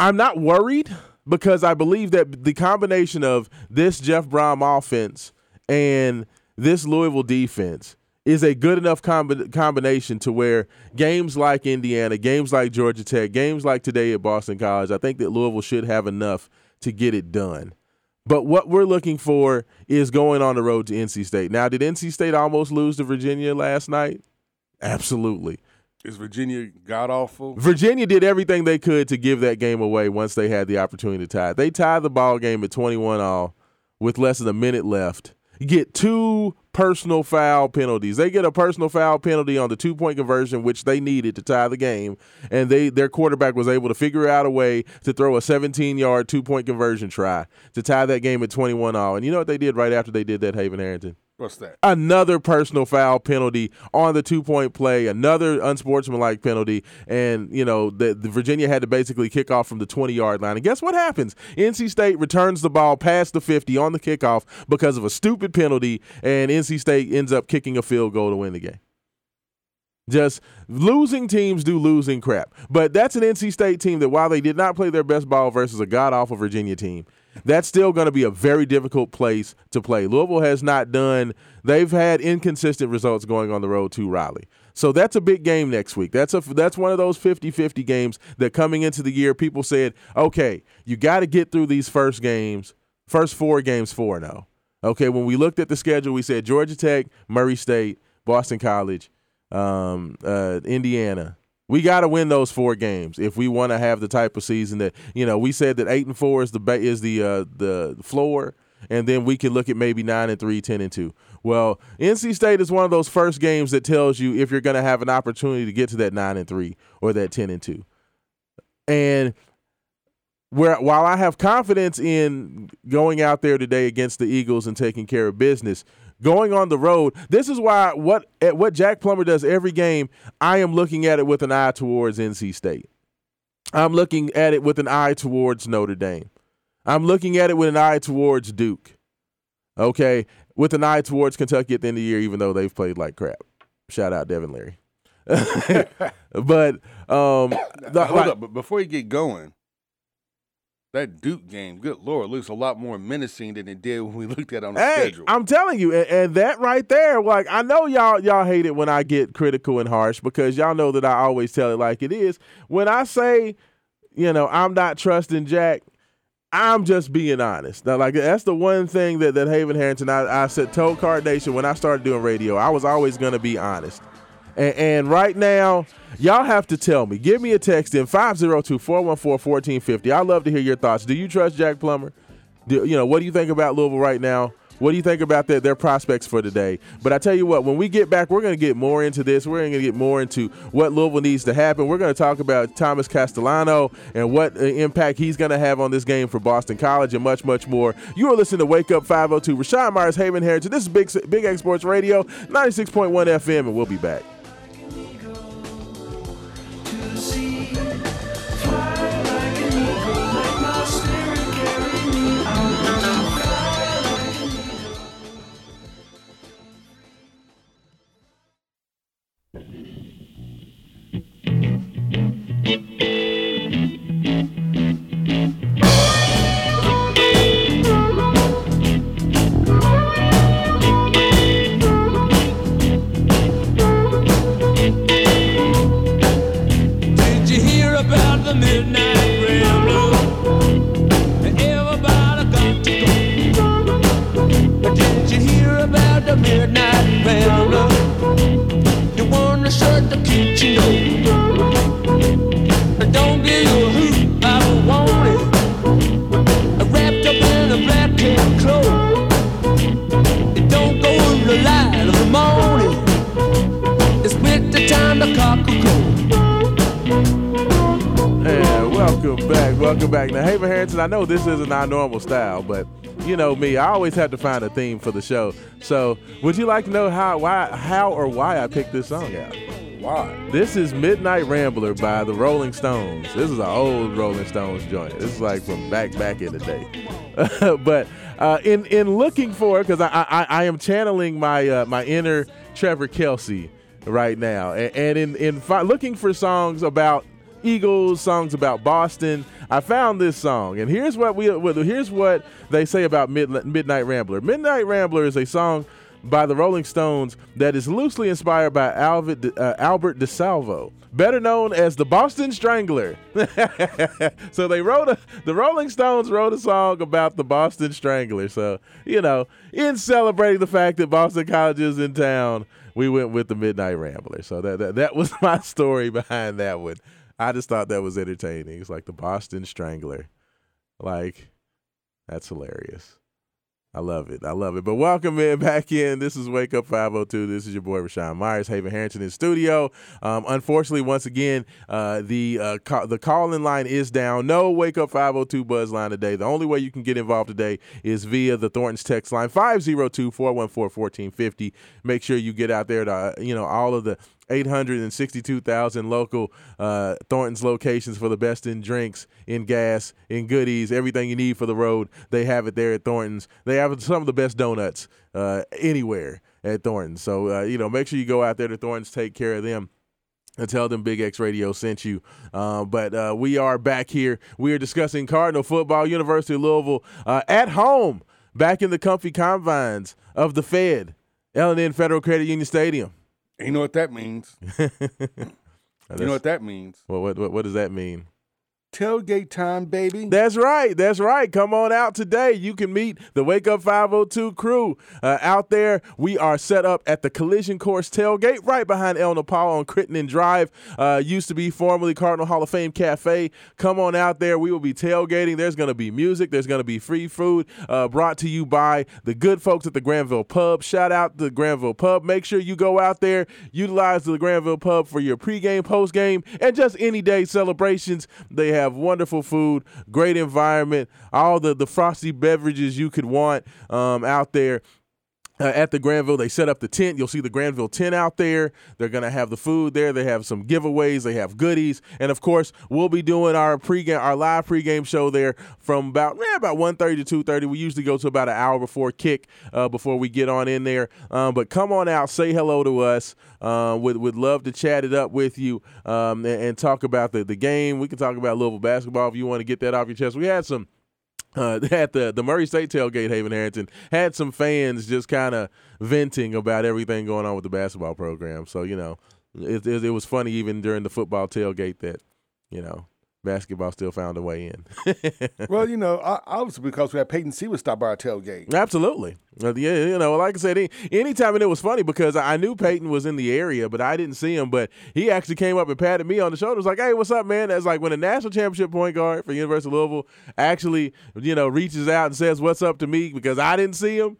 I'm not worried because I believe that the combination of this Jeff Brohm offense and this Louisville defense is a good enough combi- combination to where games like Indiana, games like Georgia Tech, games like today at Boston College, I think that Louisville should have enough to get it done. But what we're looking for is going on the road to NC State. Now, did NC State almost lose to Virginia last night? Absolutely. Is Virginia god awful? Virginia did everything they could to give that game away once they had the opportunity to tie. They tied the ball game at 21 all with less than a minute left. Get two personal foul penalties. They get a personal foul penalty on the two point conversion, which they needed to tie the game, and they their quarterback was able to figure out a way to throw a 17 yard two point conversion try to tie that game at 21 all. And you know what they did right after they did that, Haven Harrington? What's that? another personal foul penalty on the two point play, another unsportsmanlike penalty, and you know the, the Virginia had to basically kick off from the twenty yard line. And guess what happens? NC State returns the ball past the fifty on the kickoff because of a stupid penalty, and NC State ends up kicking a field goal to win the game. Just losing teams do losing crap. But that's an NC State team that while they did not play their best ball versus a god awful Virginia team, that's still going to be a very difficult place to play. Louisville has not done, they've had inconsistent results going on the road to Raleigh. So that's a big game next week. That's a that's one of those 50-50 games that coming into the year people said, "Okay, you got to get through these first games, first 4 games 4-0." Okay, when we looked at the schedule, we said Georgia Tech, Murray State, Boston College, um, uh, Indiana. We got to win those four games if we want to have the type of season that you know. We said that eight and four is the ba- is the uh, the floor, and then we can look at maybe nine and three, 10 and two. Well, NC State is one of those first games that tells you if you're going to have an opportunity to get to that nine and three or that ten and two. And where while I have confidence in going out there today against the Eagles and taking care of business, going on the road, this is why what what Jack Plummer does every game, I am looking at it with an eye towards NC State. I'm looking at it with an eye towards Notre Dame. I'm looking at it with an eye towards Duke. Okay, with an eye towards Kentucky at the end of the year, even though they've played like crap. Shout out Devin Leary. but um, the- Hold like- up, but before you get going, that Duke game, good lord, looks a lot more menacing than it did when we looked at it on the Hey, schedule. I'm telling you, and, and that right there, like I know y'all y'all hate it when I get critical and harsh because y'all know that I always tell it like it is. When I say, you know, I'm not trusting Jack, I'm just being honest. Now, like that's the one thing that that Haven Harrington I, I said told Card Nation when I started doing radio, I was always gonna be honest. And, and right now, y'all have to tell me. Give me a text in 502-414-1450. I love to hear your thoughts. Do you trust Jack Plummer? Do, you know, what do you think about Louisville right now? What do you think about their, their prospects for today? But I tell you what, when we get back, we're going to get more into this. We're going to get more into what Louisville needs to happen. We're going to talk about Thomas Castellano and what uh, impact he's going to have on this game for Boston College and much, much more. You are listening to Wake Up 502. Raashaan Myers, Haven Harrington. This is Big, Big X Sports Radio, 96.1 FM, and we'll be back. Know this isn't our normal style, but you know me, I always have to find a theme for the show. So, would you like to know how, why, how, or why I picked this song out? Why? This is Midnight Rambler by the Rolling Stones. This is an old Rolling Stones joint. This is like from back back in the day. but uh, in in looking for, because I, I I am channeling my uh, my inner Trevor Kelsey right now, and, and in in fi- looking for songs about Eagles, songs about Boston, I found this song, and here's what we here's what they say about Mid- Midnight Rambler. Midnight Rambler is a song by the Rolling Stones that is loosely inspired by Alvin, uh, Albert DeSalvo, better known as the Boston Strangler. so they wrote a the Rolling Stones wrote a song about the Boston Strangler. So you know, in celebrating the fact that Boston College is in town, we went with the Midnight Rambler. So that that, that was my story behind that one. I just thought that was entertaining. It's like the Boston Strangler, like that's hilarious. I love it. I love it. But welcome in back in. This is Wake Up 502. This is your boy Raashaan Myers, Haven Harrington in studio. Um, unfortunately, once again, uh, the uh, ca- the call in line is down. No Wake Up 502 buzz line today. The only way you can get involved today is via the Thornton's text line 502-414-1450. Make sure you get out there to uh, you know all of the 862,000 local uh, Thornton's locations for the best in drinks, in gas, in goodies, everything you need for the road. They have it there at Thornton's. They have some of the best donuts uh, anywhere at Thornton's. So, uh, you know, make sure you go out there to Thornton's, take care of them and tell them Big X Radio sent you. Uh, but uh, we are back here. We are discussing Cardinal football, University of Louisville uh, at home, back in the comfy confines of the Fed, L&N Federal Credit Union Stadium. And you know what that means? You know what that means? What, what, what, what does that mean? Tailgate time, baby. That's right. That's right. Come on out today. You can meet the Wake Up 502 crew uh, out there. We are set up at the Collision Course tailgate right behind El Nopal on Crittenden Drive. Uh, used to be formerly Cardinal Hall of Fame Cafe. Come on out there. We will be tailgating. There's going to be music. There's going to be free food uh, brought to you by the good folks at the Granville Pub. Shout out to the Granville Pub. Make sure you go out there, utilize the Granville Pub for your pregame, postgame, and just any day celebrations. They have wonderful food, great environment, all the, the frosty beverages you could want um, out there. Uh, at the Granville. They set up the tent. You'll see the Granville tent out there. They're going to have the food there. They have some giveaways. They have goodies, and of course, we'll be doing our pregame, our live pregame show there from about yeah, about 1.30 to 2.30. We usually go to about an hour before kick, uh, before we get on in there. Um, but come on out, say hello to us. Uh, would would love to chat it up with you um, and, and talk about the the game. We can talk about Louisville basketball if you want to get that off your chest. We had some uh, at the the Murray State tailgate, Haven Harrington had some fans just kind of venting about everything going on with the basketball program. So you know, it, it, it was funny even during the football tailgate that you know basketball still found a way in. Well, you know, I- obviously because we had Peyton Siva stop by our tailgate. Absolutely. Uh, yeah, you know, like I said, any- anytime, and it was funny because I I knew Peyton was in the area, but I didn't see him. But he actually came up and patted me on the shoulder. Was like, "Hey, what's up, man?" That's like when a national championship point guard for University of Louisville actually, you know, reaches out and says, "What's up?" to me because I didn't see him.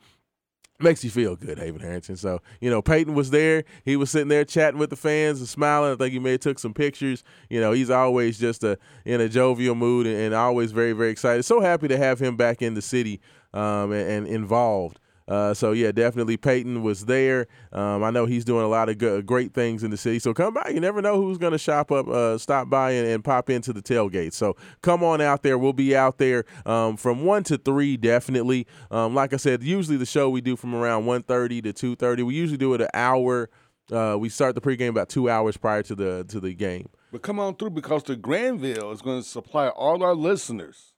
Makes you feel good, Haven Harrington. So, you know, Peyton was there. He was sitting there chatting with the fans and smiling. I think he may have took some pictures. You know, he's always just a in a jovial mood and, and always very, very excited. So happy to have him back in the city um, and, and involved. Uh, so yeah, definitely Peyton was there. Um, I know he's doing a lot of good, great things in the city. So come by. You never know who's going to shop up, uh, stop by, and, and pop into the tailgate. So come on out there. We'll be out there um, from one to three, definitely. Um, like I said, usually the show we do from around 1.30 to two thirty. We usually do it an hour. Uh, we start the pregame about two hours prior to the to the game. But come on through because the Granville is going to supply all our listeners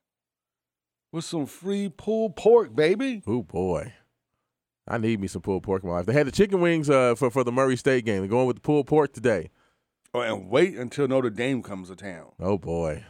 with some free pulled pork, baby. Oh boy. I need me some pulled pork in my life. They had the chicken wings uh, for for the Murray State game. They're going with the pulled pork today. Oh, and wait until Notre Dame comes to town. Oh boy,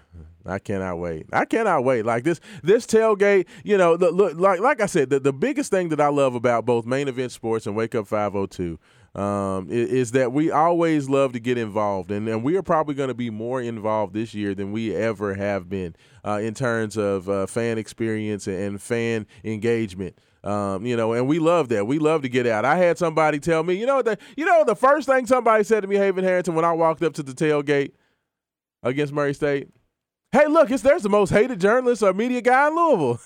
I cannot wait. I cannot wait. Like this, this tailgate. You know, look, like like I said, the, the biggest thing that I love about both main event sports and Wake Up Five Hundred Two. Um, is, that we always love to get involved, and, and we are probably going to be more involved this year than we ever have been uh, in terms of uh, fan experience and, and fan engagement. Um, you know, and we love that. We love to get out. I had somebody tell me, you know, the you know the first thing somebody said to me, Haven Harrington, when I walked up to the tailgate against Murray State. Hey, look, it's there's the most hated journalist or media guy in Louisville.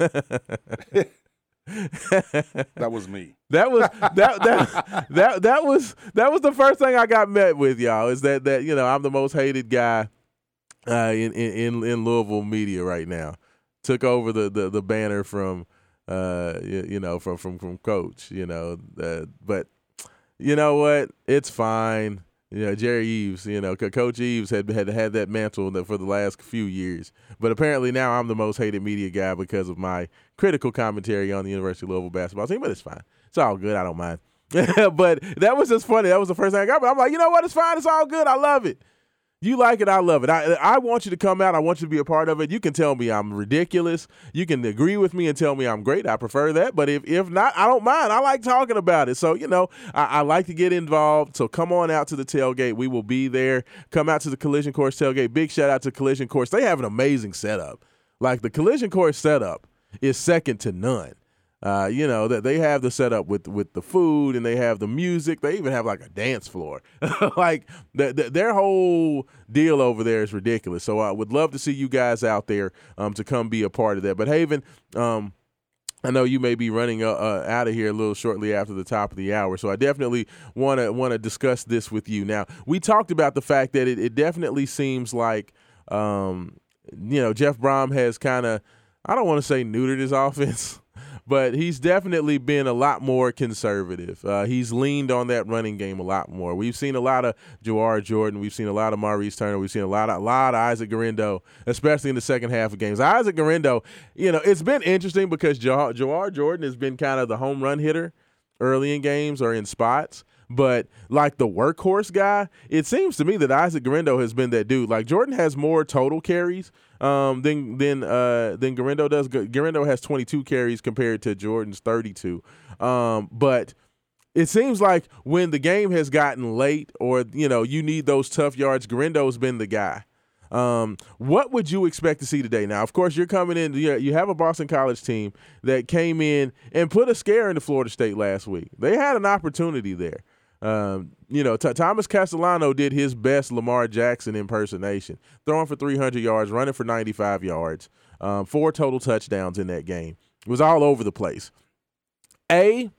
That was me. That was that that that that was that was the first thing I got met with, y'all. Is that that you know I'm the most hated guy uh, in in in Louisville media right now. Took over the the, the banner from uh you, you know from from from coach. You know, uh, but you know what? It's fine. You know, Jerry Eaves, you know, Coach Eaves had had had that mantle for the last few years, but apparently now I'm the most hated media guy because of my critical commentary on the University of Louisville basketball team. But it's fine. It's all good. I don't mind. but that was just funny. That was the first thing I got. But I'm like, you know what? It's fine. It's all good. I love it. You like it, I love it. I I want you to come out. I want you to be a part of it. You can tell me I'm ridiculous. You can agree with me and tell me I'm great. I prefer that. But if if not, I don't mind. I like talking about it. So you know, I, I like to get involved. So come on out to the tailgate. We will be there. Come out to the Collision Course tailgate. Big shout out to Collision Course. They have an amazing setup. Like the Collision Course setup is second to none. Uh, you know that they have the setup with with the food and they have the music. They even have like a dance floor. like the, the, their whole deal over there is ridiculous. So I would love to see you guys out there um, to come be a part of that. But Haven, um, I know you may be running uh, uh, out of here a little shortly after the top of the hour, so I definitely want to want to discuss this with you. Now, we talked about the fact that it, it definitely seems like um, you know Jeff Brohm has kind of I don't want to say neutered his offense, but he's definitely been a lot more conservative. Uh, he's leaned on that running game a lot more. We've seen a lot of Jawhar Jordan. We've seen a lot of Maurice Turner. We've seen a lot of a lot of Isaac Guerendo, especially in the second half of games. Isaac Guerendo, you know, it's been interesting because Ja- Jawhar Jordan has been kind of the home run hitter early in games or in spots. But like the workhorse guy, it seems to me that Isaac Guerendo has been that dude. Like Jordan has more total carries um, than than uh, than Guerendo does. G- Guerendo has 22 carries compared to Jordan's 32. Um, but it seems like when the game has gotten late, or you know, you need those tough yards, Guerendo's been the guy. Um, what would you expect to see today? Now, of course, you're coming in. You, you have a Boston College team that came in and put a scare into Florida State last week. They had an opportunity there. Um, you know, T- Thomas Castellano did his best Lamar Jackson impersonation, throwing for 300 yards, running for 95 yards, um, four total touchdowns in that game. It was all over the place. A,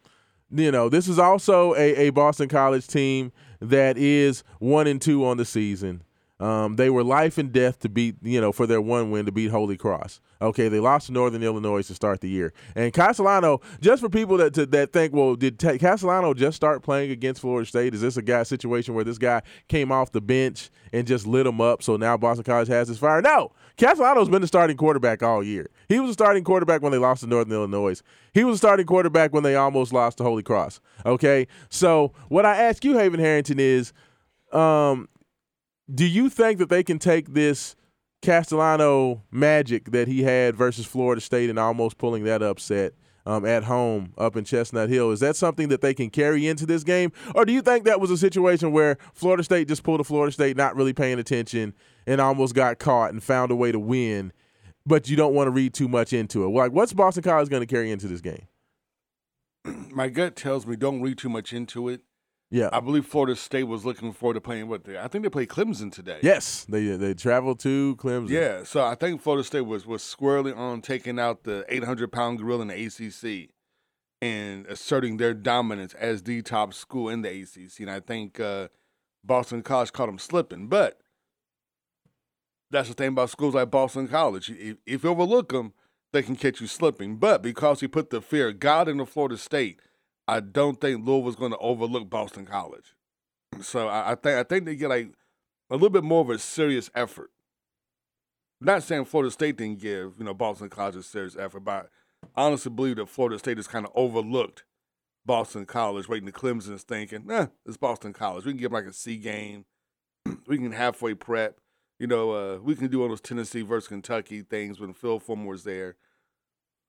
you know, this is also a, a Boston College team that is one and two on the season. Um, they were life and death to beat, you know, for their one win to beat Holy Cross. Okay, they lost to Northern Illinois to start the year. And Castellano, just for people that to, that think, well, did Castellano just start playing against Florida State? Is this a guy situation where this guy came off the bench and just lit them up? So now Boston College has his fire? No, Castellano's been the starting quarterback all year. He was a starting quarterback when they lost to Northern Illinois. He was a starting quarterback when they almost lost to Holy Cross. Okay, so what I ask you, Haven Harrington, is. Um, do you think that they can take this Castellano magic that he had versus Florida State and almost pulling that upset um, at home up in Chestnut Hill? Is that something that they can carry into this game? Or do you think that was a situation where Florida State just pulled a Florida State not really paying attention and almost got caught and found a way to win, but you don't want to read too much into it? Like, what's Boston College going to carry into this game? My gut tells me don't read too much into it. Yeah. I believe Florida State was looking forward to playing what they I think they played Clemson today. yes, they they traveled to Clemson. Yeah, so I think Florida State was was squarely on taking out the 800 pound gorilla in the ACC and asserting their dominance as the top school in the ACC. And I think uh, Boston College caught them slipping. But that's the thing about schools like Boston College. If, if you overlook them, they can catch you slipping. But because he put the fear of God into Florida State, I don't think Louisville's going to overlook Boston College. So I, I think I think they get like a little bit more of a serious effort. Not saying Florida State didn't give you know Boston College a serious effort, but I honestly believe that Florida State has kind of overlooked Boston College, waiting to Clemson's thinking, eh, it's Boston College. We can give like a C game. we can halfway prep. You know, uh, we can do all those Tennessee versus Kentucky things when Phil Fulmer was there.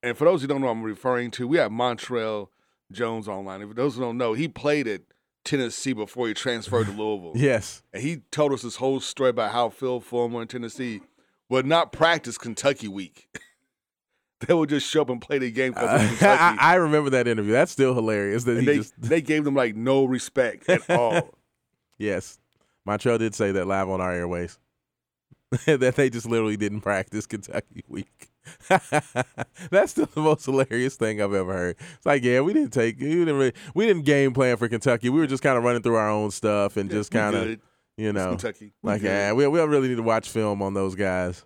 And for those who don't know, I'm referring to. We have Montreal Jones online. If those who don't know, he played at Tennessee before he transferred to Louisville. Yes. And he told us this whole story about how Phil Fulmer in Tennessee would not practice Kentucky week. they would just show up and play the game because Uh, Kentucky. I, I remember that interview. That's still hilarious. That they, just they gave them like no respect at all. Yes. Montreal did say that live on our airways. that they just literally didn't practice Kentucky week. That's still the most hilarious thing I've ever heard. It's like, yeah, we didn't take we didn't really, we didn't game plan for Kentucky. We were just kind of running through our own stuff and just kind of you It's know Kentucky. We like good. yeah, we we don't really need to watch film on those guys.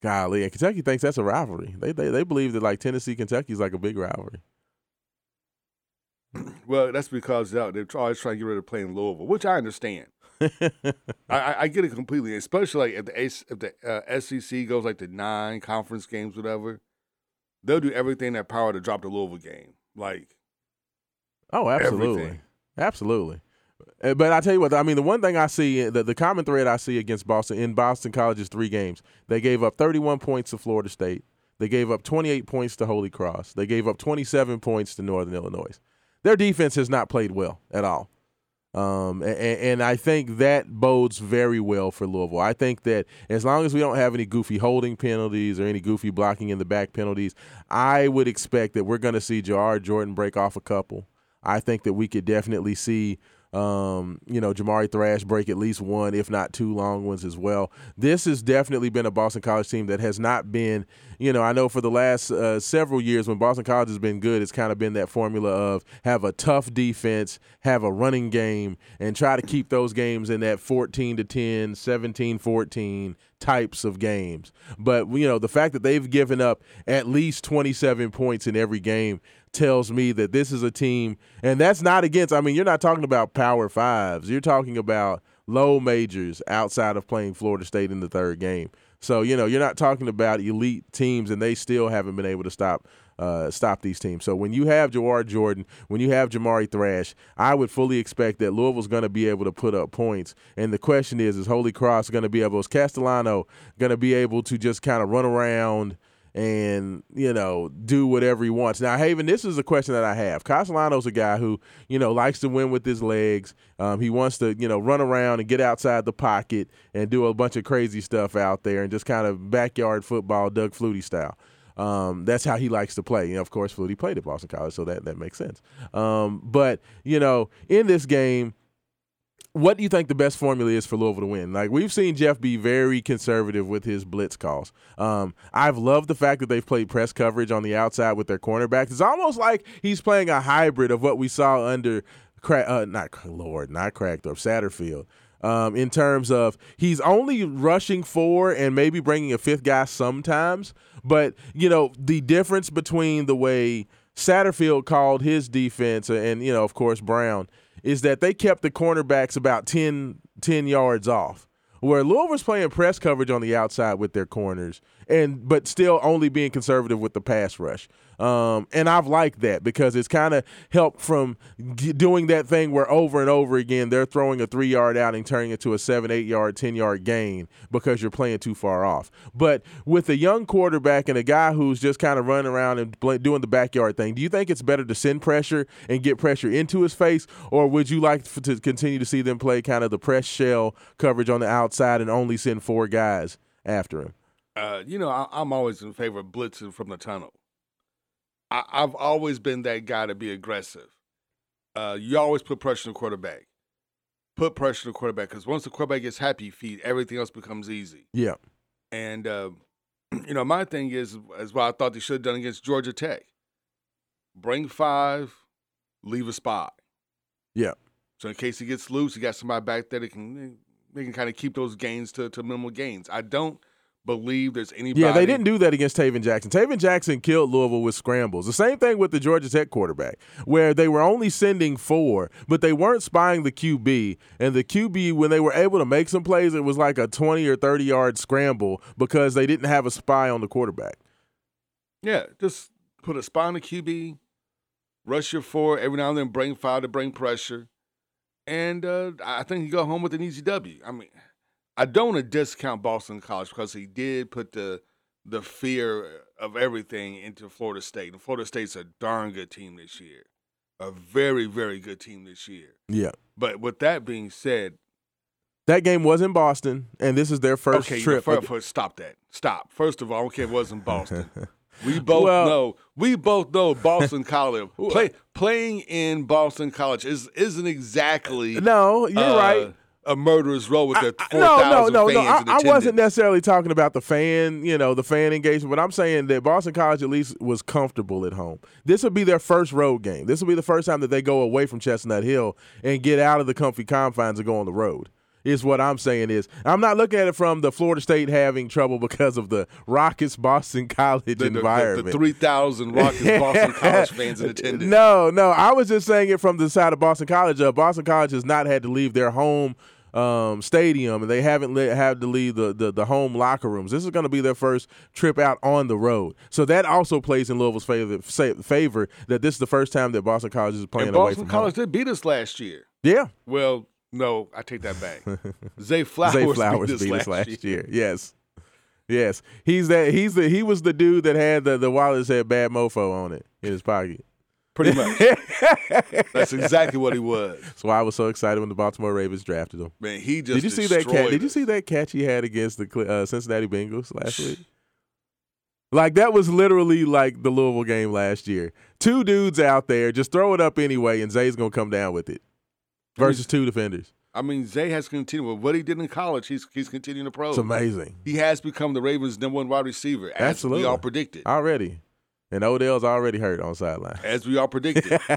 Golly, and Kentucky thinks that's a rivalry. They they they believe that like Tennessee Kentucky is like a big rivalry. Well, that's because uh, they're they're always trying to get rid of playing Louisville, which I understand. I, I, get it completely, especially like if the if the uh, SEC goes like the nine conference games, whatever. They'll do everything in their power to drop the Louisville game. Like Oh, absolutely, Everything. absolutely. Uh, But I tell you what, I mean, the one thing I see, the, the common thread I see against Boston in Boston College's three games, they gave up 31 points to Florida State. They gave up 28 points to Holy Cross. They gave up 27 points to Northern Illinois. Their defense has not played well at all. Um, and, and I think that bodes very well for Louisville. I think that as long as we don't have any goofy holding penalties or any goofy blocking in the back penalties, I would expect that we're going to see Jawhar Jordan break off a couple. I think that we could definitely see, um, you know, Jamari Thrash break at least one, if not two long ones as well. This has definitely been a Boston College team that has not been, you know, I know for the last uh, several years when Boston College has been good, it's kind of been that formula of have a tough defense, have a running game, and try to keep those games in that 14 to 10, 17 14 types of games. But, you know, the fact that they've given up at least 27 points in every game tells me that this is a team, and that's not against, I mean, you're not talking about power fives. You're talking about low majors outside of playing Florida State in the third game. So, you know, you're not talking about elite teams, and they still haven't been able to stop. Uh, stop these teams. So when you have Jawhar Jordan, when you have Jamari Thrash, I would fully expect that Louisville's going to be able to put up points. And the question is, is Holy Cross going to be able, is Castellano going to be able to just kind of run around and you know do whatever he wants. Now, Haven, this is a question that I have. Castellano's a guy who you know likes to win with his legs. Um, he wants to you know run around and get outside the pocket and do a bunch of crazy stuff out there and just kind of backyard football, Doug Flutie style. Um, that's how he likes to play. Know, of course, Flutie played at Boston College, so that that makes sense. Um, but you know, in this game. what do you think the best formula is for Louisville to win? Like we've seen Jeff be very conservative with his blitz calls. Um, I've loved the fact that they've played press coverage on the outside with their cornerbacks. It's almost like he's playing a hybrid of what we saw under, Cra- uh, not Lord, not Crackthorpe, Satterfield. Um, in terms of he's only rushing four and maybe bringing a fifth guy sometimes, but you know the difference between the way Satterfield called his defense and you know of course Brohm is that they kept the cornerbacks about 10, 10 yards off. Where Louisville's playing press coverage on the outside with their corners, and but still only being conservative with the pass rush. Um, and I've liked that because it's kind of helped from g- doing that thing where over and over again they're throwing a three yard out and turning it to a seven, eight yard, 10 yard gain because you're playing too far off. But with a young quarterback and a guy who's just kind of running around and bl- doing the backyard thing, do you think it's better to send pressure and get pressure into his face, or would you like f- to continue to see them play kind of the press shell coverage on the outside and only send four guys after him? Uh, you know, I, I'm always in favor of blitzing from the tunnel. I, I've always been that guy to be aggressive. Uh, you always put pressure on the quarterback. Put pressure on the quarterback because once the quarterback gets happy feet, everything else becomes easy. Yeah. And uh, you know, my thing is is what I thought they should have done against Georgia Tech. Bring five, leave a spot. Yeah. So in case he gets loose, you got somebody back there that can they can kind of keep those gains to, to minimal gains. I don't believe there's anybody. Yeah, they didn't do that against Tayven Jackson. Tayven Jackson killed Louisville with scrambles. The same thing with the Georgia Tech quarterback, where they were only sending four, but they weren't spying the QB. And the QB, when they were able to make some plays, it was like a 20 or 30 yard scramble because they didn't have a spy on the quarterback. Yeah, just put a spy on the QB, rush your four every now and then, bring five to bring pressure, and uh, I think you go home with an easy W. I mean, I don't want to discount Boston College because he did put the the fear of everything into Florida State, and Florida State's a darn good team this year, a very very good team this year. Yeah. But with that being said, That game was in Boston, and this is their first okay, trip. First, first, stop that. Stop. First of all, I don't care if it was in Boston. We both Well- know. We both know Boston College play, playing in Boston College is isn't exactly no, you're uh, right. A murderer's row with their four no, no, thousand no, no. I, I wasn't necessarily talking about the fan, you know, the fan engagement, but I'm saying that Boston College at least was comfortable at home. This will be their first road game. This will be the first time that they go away from Chestnut Hill and get out of the comfy confines and go on the road. Is what I'm saying is I'm not looking at it from the Florida State having trouble because of the raucous Boston College The- the, the, environment. the three thousand Rockets Boston College fans in attendance. No, no. I was just saying it from the side of Boston College. Uh, Boston College has not had to leave their home um, stadium, and they haven't le- had to leave the, the, the home locker rooms. This is going to be their first trip out on the road. So that also plays in Louisville's favor, favor that this is the first time that Boston College is playing and away Boston from College home. did beat us last year. Yeah, Well, no, I take that back. Zay Flowers, Zay Flowers beat us last, year. Yes, yes. He's that. He's the. He was the dude that had the the wallet that said "bad mofo" on it in his pocket. Pretty much. That's exactly what he was. That's why I was so excited when the Baltimore Ravens drafted him. Man, he just Did you see that catch? Did you see that catch he had against the uh, Cincinnati Bengals last week? Like that was literally like the Louisville game last year. Two dudes out there, just throw it up anyway, and Zay's gonna come down with it. Versus two defenders. I mean, Zay has continued with what he did in college. He's he's continuing to pro. It's amazing He has become the Ravens' number one wide receiver, as Absolutely. we all predicted. already. And Odell's already hurt on sideline. As we all predicted.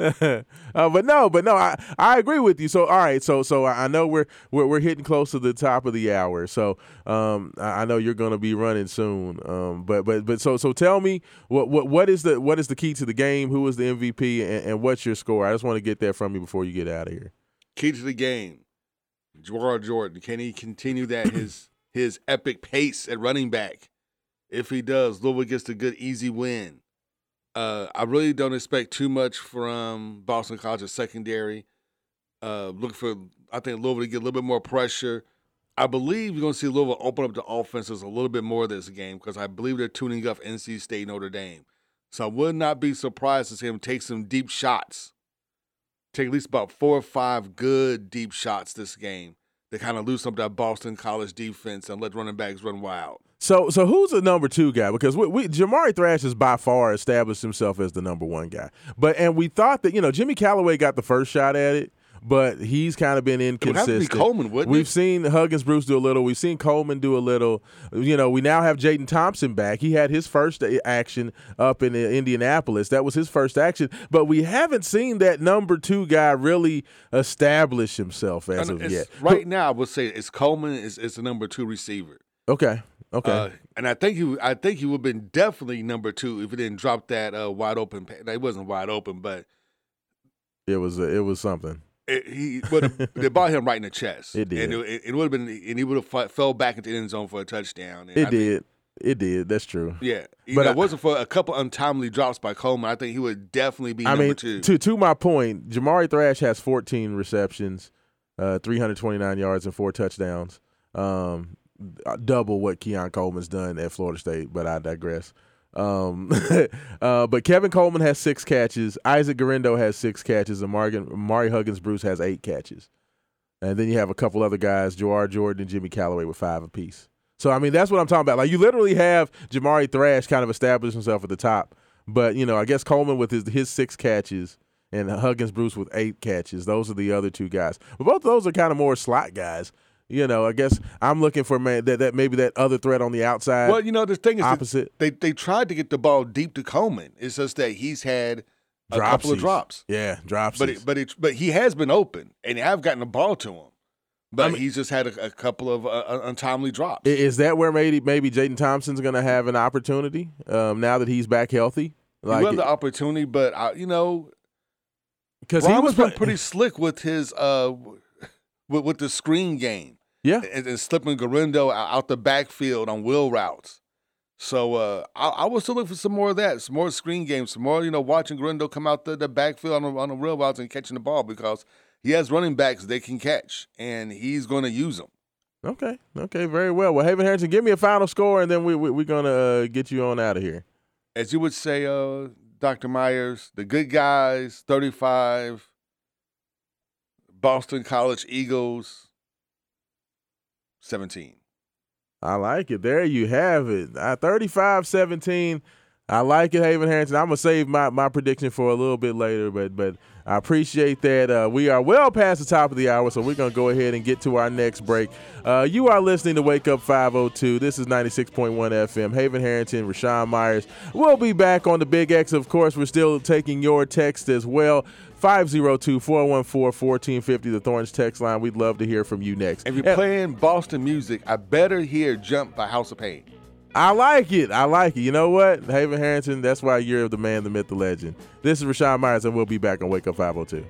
uh, but no, but no, I, I agree with you. So all right, so so I know we're we're, we're hitting close to the top of the hour. So um, I I know you're going to be running soon. Um, but but but so so tell me what what what is the what is the key to the game? Who is the MVP and, and what's your score? I just want to get that from you before you get out of here. Key to the game. Jawhar Jordan. Can he continue that his his epic pace at running back? If he does, Louisville gets a good easy win. Uh, I really don't expect too much from Boston College's secondary. Uh, look for I think Louisville to get a little bit more pressure. I believe you're going to see Louisville open up the offenses a little bit more this game because I believe they're tuning up NC State Notre Dame. So I would not be surprised to see him take some deep shots take at least about four or five good deep shots this game to kind of loosen up that Boston College defense and let running backs run wild. So, so who's the number two guy? Because we, we Jamari Thrash has by far established himself as the number one guy. But and we thought that you know Jimmy Calloway got the first shot at it, but he's kind of been would have to be inconsistent. Coleman, wouldn't We've it? seen Huggins Bruce do a little. We've seen Coleman do a little. You know, we now have Jaden Thompson back. He had his first action up in uh, Indianapolis. That was his first action, but we haven't seen that number two guy really establish himself as And of yet. Right now, I would say it's Coleman is, is the number two receiver. Okay. Okay. Uh, and I think he, I think he would have been definitely number two if he didn't drop that uh, wide open. pa- It wasn't wide open, but it was uh, it was something. it, he would they bought him right in the chest. It did. and it, it would have been, and he would have fell back into the end zone for a touchdown. And It I think- did. It did. That's true. yeah. But But I- it wasn't for a couple untimely drops by Coleman. I think he would definitely be I number mean, two. to to my point, Jamari Thrash has 14 receptions, uh, 329 yards, and four touchdowns. Um, double what Keon Coleman's done at Florida State, but I digress. Um, uh, but Kevin Coleman has six catches. Isaac Guerendo has six catches. And Morgan, Mari Huggins Bruce has eight catches. And then you have a couple other guys, Jawhar Jordan and Jimmy Calloway with five apiece. So I mean, that's what I'm talking about. Like you literally have Jamari Thrash kind of establish himself at the top, but you know, I guess Coleman with his his six catches and Huggins Bruce with eight catches. Those are the other two guys. But both of those are kind of more slot guys. You know, I guess I'm looking for man that, that maybe that other threat on the outside. well, you know, the thing is, opposite. they they tried to get the ball deep to Coleman. It's just that he's had a couple of drops. Yeah, drops. But it, but it, but he has been open, and I've gotten the ball to him. But I mean- he's just had a, a couple of uh, untimely drops. is that where maybe maybe Jaden Thompson's going to have an opportunity um, now that he's back healthy? he had the opportunity, but I, you know, because he was was been pretty slick with his uh with, with the screen game yeah. and, and slipping Guerendo out, the backfield on wheel routes. So uh, I, I was still looking for some more of that, some more screen games, some more you know watching Guerendo come out the, the backfield on the, on the wheel routes and catching the ball because he has running backs they can catch and he's going to use them. Okay. Okay. Very well. Well, Haven Harrington, give me a final score, and then we, we we're gonna uh, get you on out of here. as you would say, uh, Dr. Myers, the good guys, 35, Boston College Eagles, 17. I like it. There you have it. Uh, 35-17. I like it, Haven Harrington. I'm gonna save my, my prediction for a little bit later, but but I appreciate that. Uh, we are well past the top of the hour, so we're gonna go ahead and get to our next break. Uh, you are listening to Wake Up 502. This is 96.1 FM. Haven Harrington, Raashaan Myers. We'll be back on the Big X. Of course, we're still taking your text as well. 502-414-1450, the Thorns text line. We'd love to hear from you next. If you're And- playing Boston music, I better hear Jump by House of Pain. I like it. I like it. You know what? Haven Harrington, that's why you're the man, the myth, the legend. This is Raashaan Myers, and we'll be back on Wake Up 502.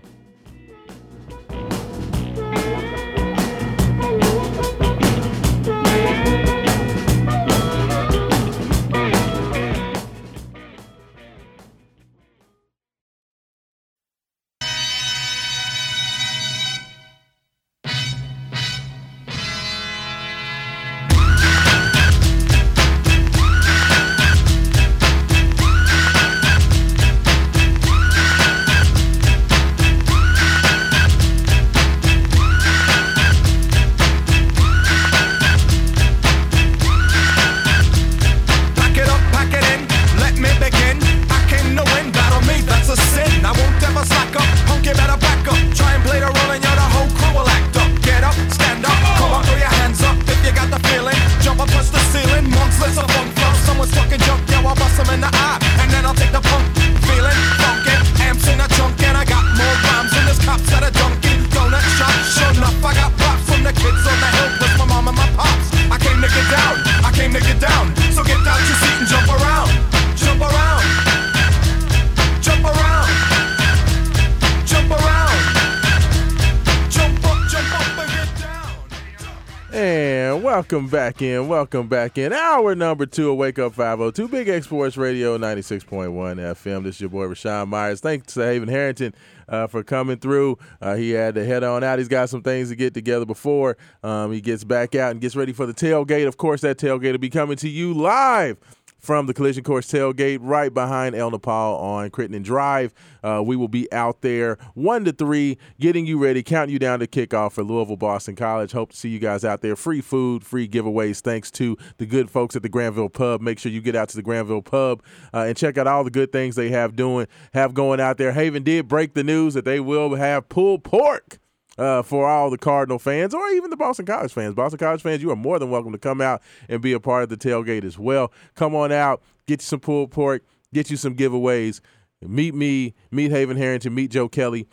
Welcome back in. Welcome back in. Hour number two of Wake Up 502, Big X Sports Radio 96.1 FM. This is your boy Raashaan Myers. Thanks to Haven Harrington uh, for coming through. Uh, he had to head on out. He's got some things to get together before um, he gets back out and gets ready for the tailgate. Of course, that tailgate will be coming to you live from the Collision Course tailgate right behind El Nopal on Crittenden Drive. Uh, we will be out there one to three, getting you ready, counting you down to kickoff for Louisville Boston College. Hope to see you guys out there. Free food, free giveaways, thanks to the good folks at the Granville Pub. Make sure you get out to the Granville Pub uh, and check out all the good things they have doing, have going out there. Haven did break the news that they will have pulled pork uh, for all the Cardinal fans or even the Boston College fans. Boston College fans, you are more than welcome to come out and be a part of the tailgate as well. Come on out, get you some pulled pork, get you some giveaways. Meet me, meet Haven Harrington, meet Joe Kelly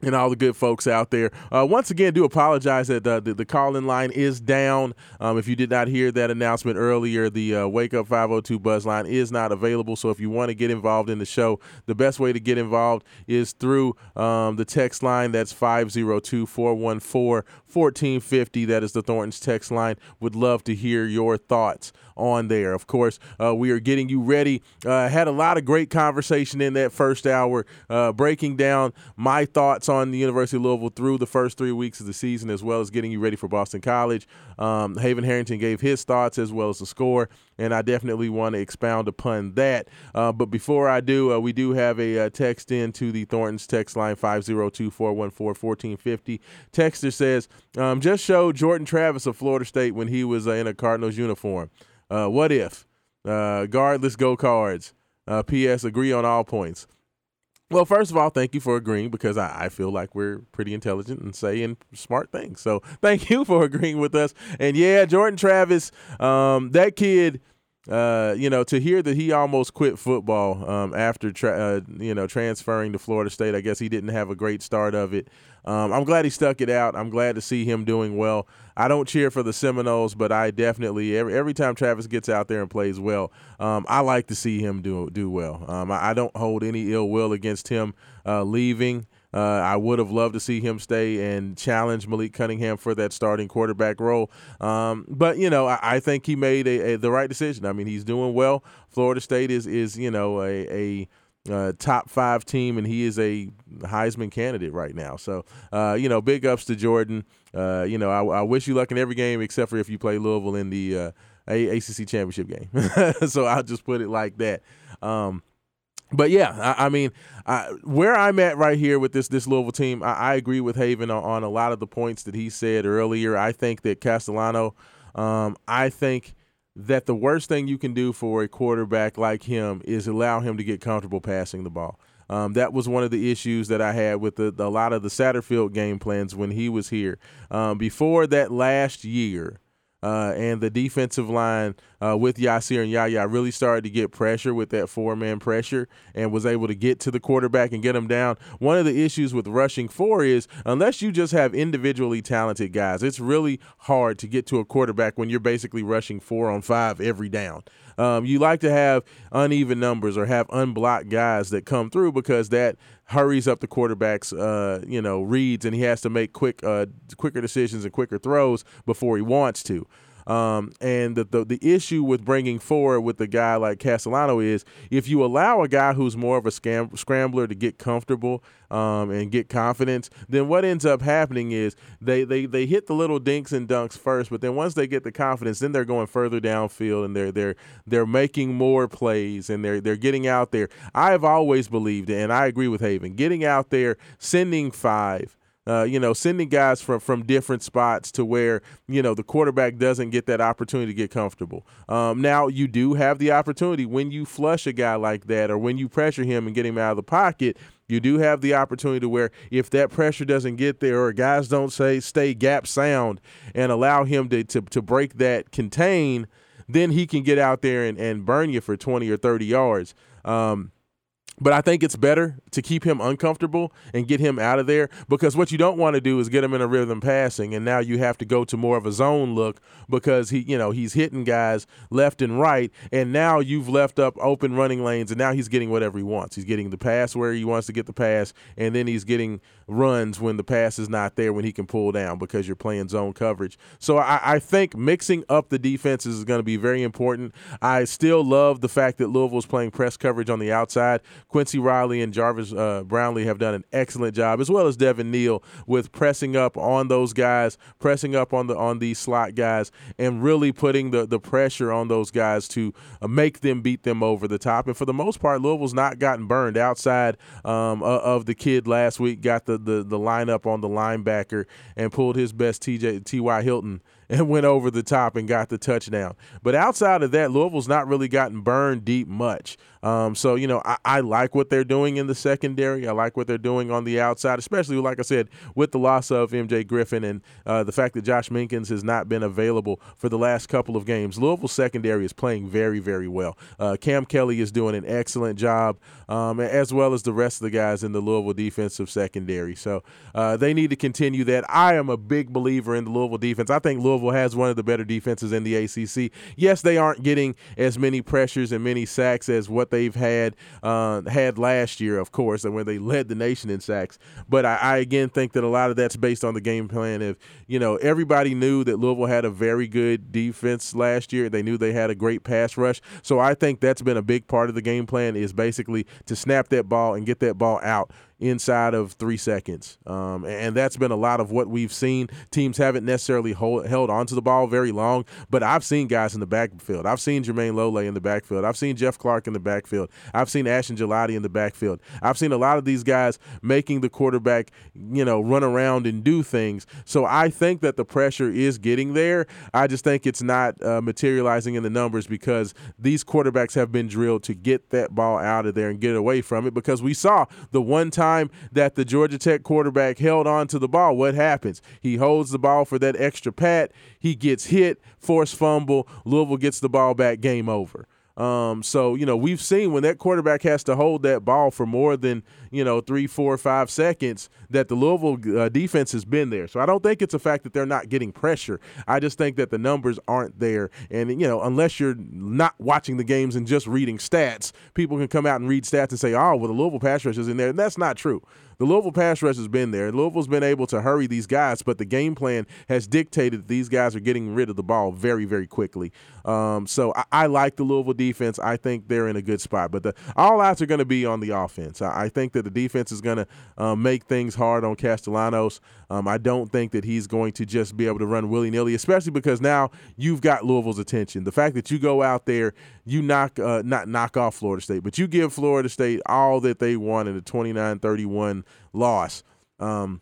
and all the good folks out there. Uh, once again, do apologize that uh, the, the call-in line is down. Um, if you did not hear that announcement earlier, the uh, Wake Up 502 buzz line is not available. So if you want to get involved in the show, the best way to get involved is through um, the text line. That's 502-414-1450. That is the Thornton's text line. Would love to hear your thoughts on there. Of course, uh, we are getting you ready. Uh, had a lot of great conversation in that first hour, uh, breaking down my thoughts on the University of Louisville through the first three weeks of the season, as well as getting you ready for Boston College. Um, Haven Harrington gave his thoughts as well as the score, and I definitely want to expound upon that. Uh, but before I do, uh, we do have a uh, text in to the Thornton's text line 502 414 1450. Texter says, um, just showed Jordan Travis of Florida State when he was in a Cardinals uniform. Uh, what if? Uh, guard, let's go cards. Uh, P.S. Agree on all points. Well, first of all, thank you for agreeing because I, I feel like we're pretty intelligent and saying smart things. So thank you for agreeing with us. And yeah, Jordan Travis, um, that kid, uh, you know, to hear that he almost quit football um, after, tra- uh, you know, transferring to Florida State, I guess he didn't have a great start of it. Um, I'm glad he stuck it out. I'm glad to see him doing well. I don't cheer for the Seminoles, but I definitely every every time Travis gets out there and plays well, um, I like to see him do do well. Um, I, I, don't hold any ill will against him uh, leaving. Uh, I would have loved to see him stay and challenge Malik Cunningham for that starting quarterback role. Um, but you know, I, I think he made a, a, the right decision. I mean, he's doing well. Florida State is is you know a, a uh, top five team, and he is a Heisman candidate right now. So, uh, you know, big ups to Jordan. Uh, you know, I, I, wish you luck in every game except for if you play Louisville in the uh, ACC championship game. so I'll just put it like that. Um, but yeah, I, I mean, I, where I'm at right here with this this Louisville team, I, I agree with Haven on, on, a lot of the points that he said earlier. I think that Castellano, um, I think that the worst thing you can do for a quarterback like him is allow him to get comfortable passing the ball. Um, that was one of the issues that I had with the, the, a lot of the Satterfield game plans when he was here. Um, before that last year, uh, and the defensive line uh, with Yasir and Yaya really started to get pressure with that four man pressure and was able to get to the quarterback and get him down. One of the issues with rushing four is unless you just have individually talented guys, it's really hard to get to a quarterback when you're basically rushing four on five every down. Um, you like to have uneven numbers or have unblocked guys that come through because that hurries up the quarterback's uh, you know reads and he has to make quick uh, quicker decisions and quicker throws before he wants to. Um, and the, the, the issue with bringing forward with a guy like Castellano is if you allow a guy who's more of a scam, scrambler to get comfortable um, and get confidence, then what ends up happening is they, they they hit the little dinks and dunks first, but then once they get the confidence, then they're going further downfield and they're they're they're making more plays and they're they're getting out there. I've always believed, and I agree with Haven, getting out there, sending five uh, you know, sending guys from from different spots to where you know the quarterback doesn't get that opportunity to get comfortable. Um, now you do have the opportunity when you flush a guy like that, or when you pressure him and get him out of the pocket. You do have the opportunity to where if that pressure doesn't get there, or guys don't say stay gap sound and allow him to to, to break that contain, then he can get out there and, and burn you for 20 or 30 yards. Um, but I think it's better to keep him uncomfortable and get him out of there because what you don't want to do is get him in a rhythm passing, and now you have to go to more of a zone look because he, you know, he's hitting guys left and right, and now you've left up open running lanes, and now he's getting whatever he wants. He's getting the pass where he wants to get the pass, and then he's getting runs when the pass is not there when he can pull down because you're playing zone coverage. So I, I think mixing up the defenses is going to be very important. I still love the fact that Louisville's playing press coverage on the outside. Quincy Riley and Jarvis uh, Brownlee have done an excellent job, as well as Devin Neal, with pressing up on those guys, pressing up on the on these slot guys, and really putting the the pressure on those guys to uh, make them beat them over the top. And for the most part, Louisville's not gotten burned outside um, of the kid last week. Got the, the the lineup on the linebacker and pulled his best TJ T.Y. Hilton and went over the top and got the touchdown. But outside of that, Louisville's not really gotten burned deep much. Um, so you know, I, I like what they're doing in the secondary. I like what they're doing on the outside, especially like I said, with the loss of MJ Griffin and uh, the fact that Josh Minkins has not been available for the last couple of games. Louisville secondary is playing very, very well. Uh, Cam Kelly is doing an excellent job, um, as well as the rest of the guys in the Louisville defensive secondary. So uh, they need to continue that. I am a big believer in the Louisville defense. I think Louisville has one of the better defenses in the ACC. Yes, they aren't getting as many pressures and many sacks as what they've had uh, had last year, of course, and when they led the nation in sacks. But I, I again think that a lot of that's based on the game plan. If you know, everybody knew that Louisville had a very good defense last year. They knew they had a great pass rush. So I think that's been a big part of the game plan is basically to snap that ball and get that ball out inside of three seconds. Um, and that's been a lot of what we've seen. Teams haven't necessarily hold, held onto the ball very long, but I've seen guys in the backfield. I've seen Jermayne Lole in the backfield. I've seen Jeff Clark in the backfield. I've seen Ashton Gillotte in the backfield. I've seen a lot of these guys making the quarterback, you know, run around and do things. So I think that the pressure is getting there. I just think it's not uh, materializing in the numbers because these quarterbacks have been drilled to get that ball out of there and get away from it because we saw the one time that the Georgia Tech quarterback held on to the ball, what happens? He holds the ball for that extra pat, he gets hit, forced fumble, Louisville gets the ball back, game over. Um, so you know we've seen when that quarterback has to hold that ball for more than you know three, four, five seconds that the Louisville uh, defense has been there. So I don't think it's a fact that they're not getting pressure. I just think that the numbers aren't there, and you know unless you're not watching the games and just reading stats, people can come out and read stats and say, oh, well the Louisville pass rush is in there, and that's not true. The Louisville pass rush has been there. Louisville's been able to hurry these guys, but the game plan has dictated that these guys are getting rid of the ball very, very quickly. Um, so I, I, like the Louisville defense. I think they're in a good spot, but the all outs are going to be on the offense. I, I, think that the defense is going to um, make things hard on Castellanos. Um, I don't think that he's going to just be able to run willy nilly, especially because now you've got Louisville's attention. The fact that you go out there, you knock uh, not knock off Florida State, but you give Florida State all that they want in a 29-31 loss. Um,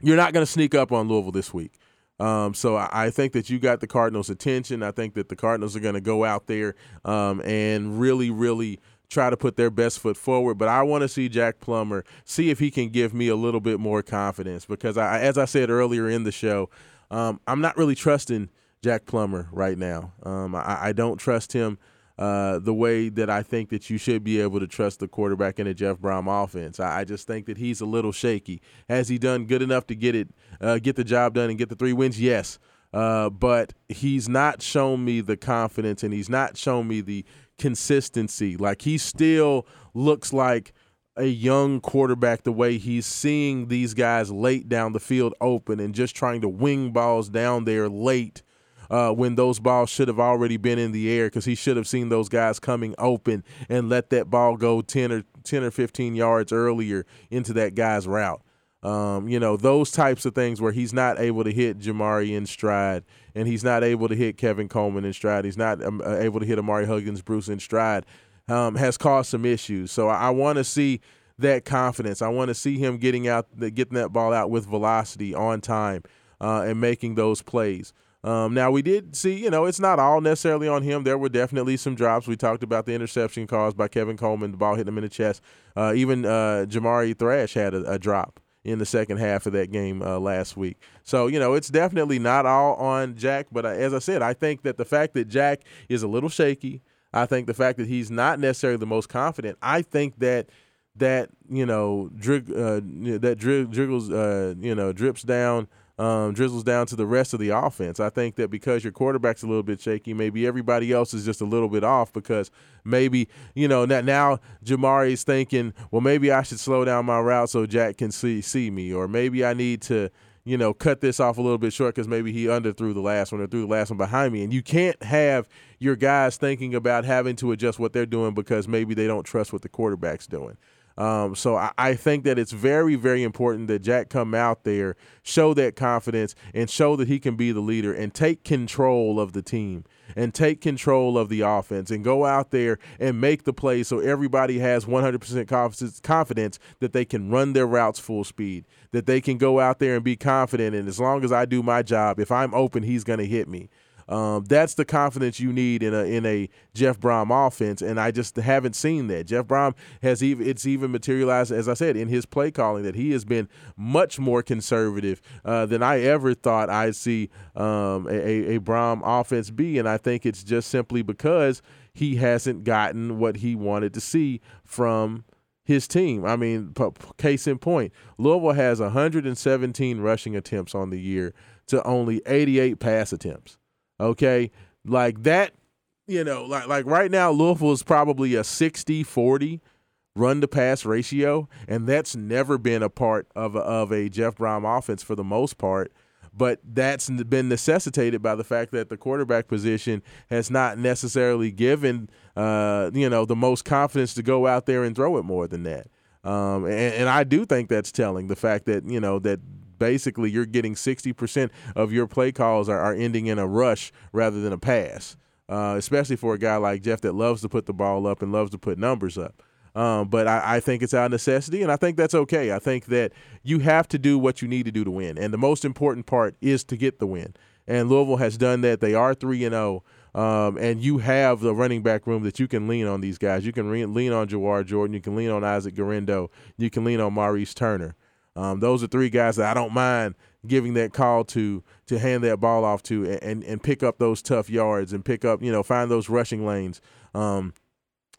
you're not going to sneak up on Louisville this week. Um, so I, I, think that you got the Cardinals' attention. I think that the Cardinals are going to go out there um, and really, really try to put their best foot forward. But I want to see Jack Plummer see if he can give me a little bit more confidence because, I, as I said earlier in the show, um, I'm not really trusting Jack Plummer right now. Um, I, I, don't trust him. Uh, the way that I think that you should be able to trust the quarterback in a Jeff Brohm offense. I, I, just think that he's a little shaky. Has he done good enough to get it, uh, get the job done, and get the three wins? Yes, uh, but he's not shown me the confidence, and he's not shown me the consistency. Like he still looks like a young quarterback the way he's seeing these guys late down the field open and just trying to wing balls down there late uh, when those balls should have already been in the air because he should have seen those guys coming open and let that ball go 10 or 10 or 15 yards earlier into that guy's route. Um, you know, those types of things where he's not able to hit Jamari in stride and he's not able to hit Kevin Coleman in stride. He's not um, uh, able to hit Ahmari Huggins Bruce in stride um, has caused some issues. So I, I want to see that confidence. I want to see him getting out, getting that ball out with velocity on time uh, and making those plays. Um, now we did see, you know, it's not all necessarily on him. There were definitely some drops. We talked about the interception caused by Kevin Coleman, the ball hitting him in the chest. Uh, even uh, Jamari Thrash had a, a, drop in the second half of that game uh, last week. So you know, it's definitely not all on Jack. But uh, as I said, I think that the fact that Jack is a little shaky, I think the fact that he's not necessarily the most confident, I think that that you know drig, uh, that dri- driggles, uh, you know, drips down um, drizzles down to the rest of the offense. I think that because your quarterback's a little bit shaky, maybe everybody else is just a little bit off because maybe, you know, now, Jamari's thinking, well, maybe I should slow down my route so Jack can see, see me, or maybe I need to, you know, cut this off a little bit short because maybe he underthrew the last one or threw the last one behind me. And you can't have your guys thinking about having to adjust what they're doing because maybe they don't trust what the quarterback's doing. Um, so I, I think that it's very, very important that Jack come out there, show that confidence, and show that he can be the leader and take control of the team and take control of the offense and go out there and make the play so everybody has 100% confidence, confidence that they can run their routes full speed, that they can go out there and be confident. And as long as I do my job, if I'm open, he's going to hit me. Um, that's the confidence you need in a in a Jeff Brohm offense, and I just haven't seen that. Jeff Brohm has even it's even materialized, as I said, in his play calling that he has been much more conservative uh, than I ever thought I'd see um, a, a Brohm offense be, and I think it's just simply because he hasn't gotten what he wanted to see from his team. I mean, p- case in point, Louisville has 117 rushing attempts on the year to only 88 pass attempts. Okay, like that, you know, like like right now, Louisville is probably a 60-40 run to pass ratio, and that's never been a part of a, of a Jeff Brohm offense for the most part. But that's been necessitated by the fact that the quarterback position has not necessarily given, uh, you know, the most confidence to go out there and throw it more than that. Um, and, and I do think that's telling the fact that you know that basically you're getting 60% of your play calls are, are ending in a rush rather than a pass, uh, especially for a guy like Jeff that loves to put the ball up and loves to put numbers up. Um, but I, I think it's out of necessity, and I think that's okay. I think that you have to do what you need to do to win, and the most important part is to get the win. And Louisville has done that. They are three and zero. Um, and you have the running back room that you can lean on these guys. You can re- lean on Jawhar Jordan. You can lean on Isaac Guerendo. You can lean on Maurice Turner. Um, those are three guys that I don't mind giving that call to to hand that ball off to and, and, pick up those tough yards and pick up, you know, find those rushing lanes. Um,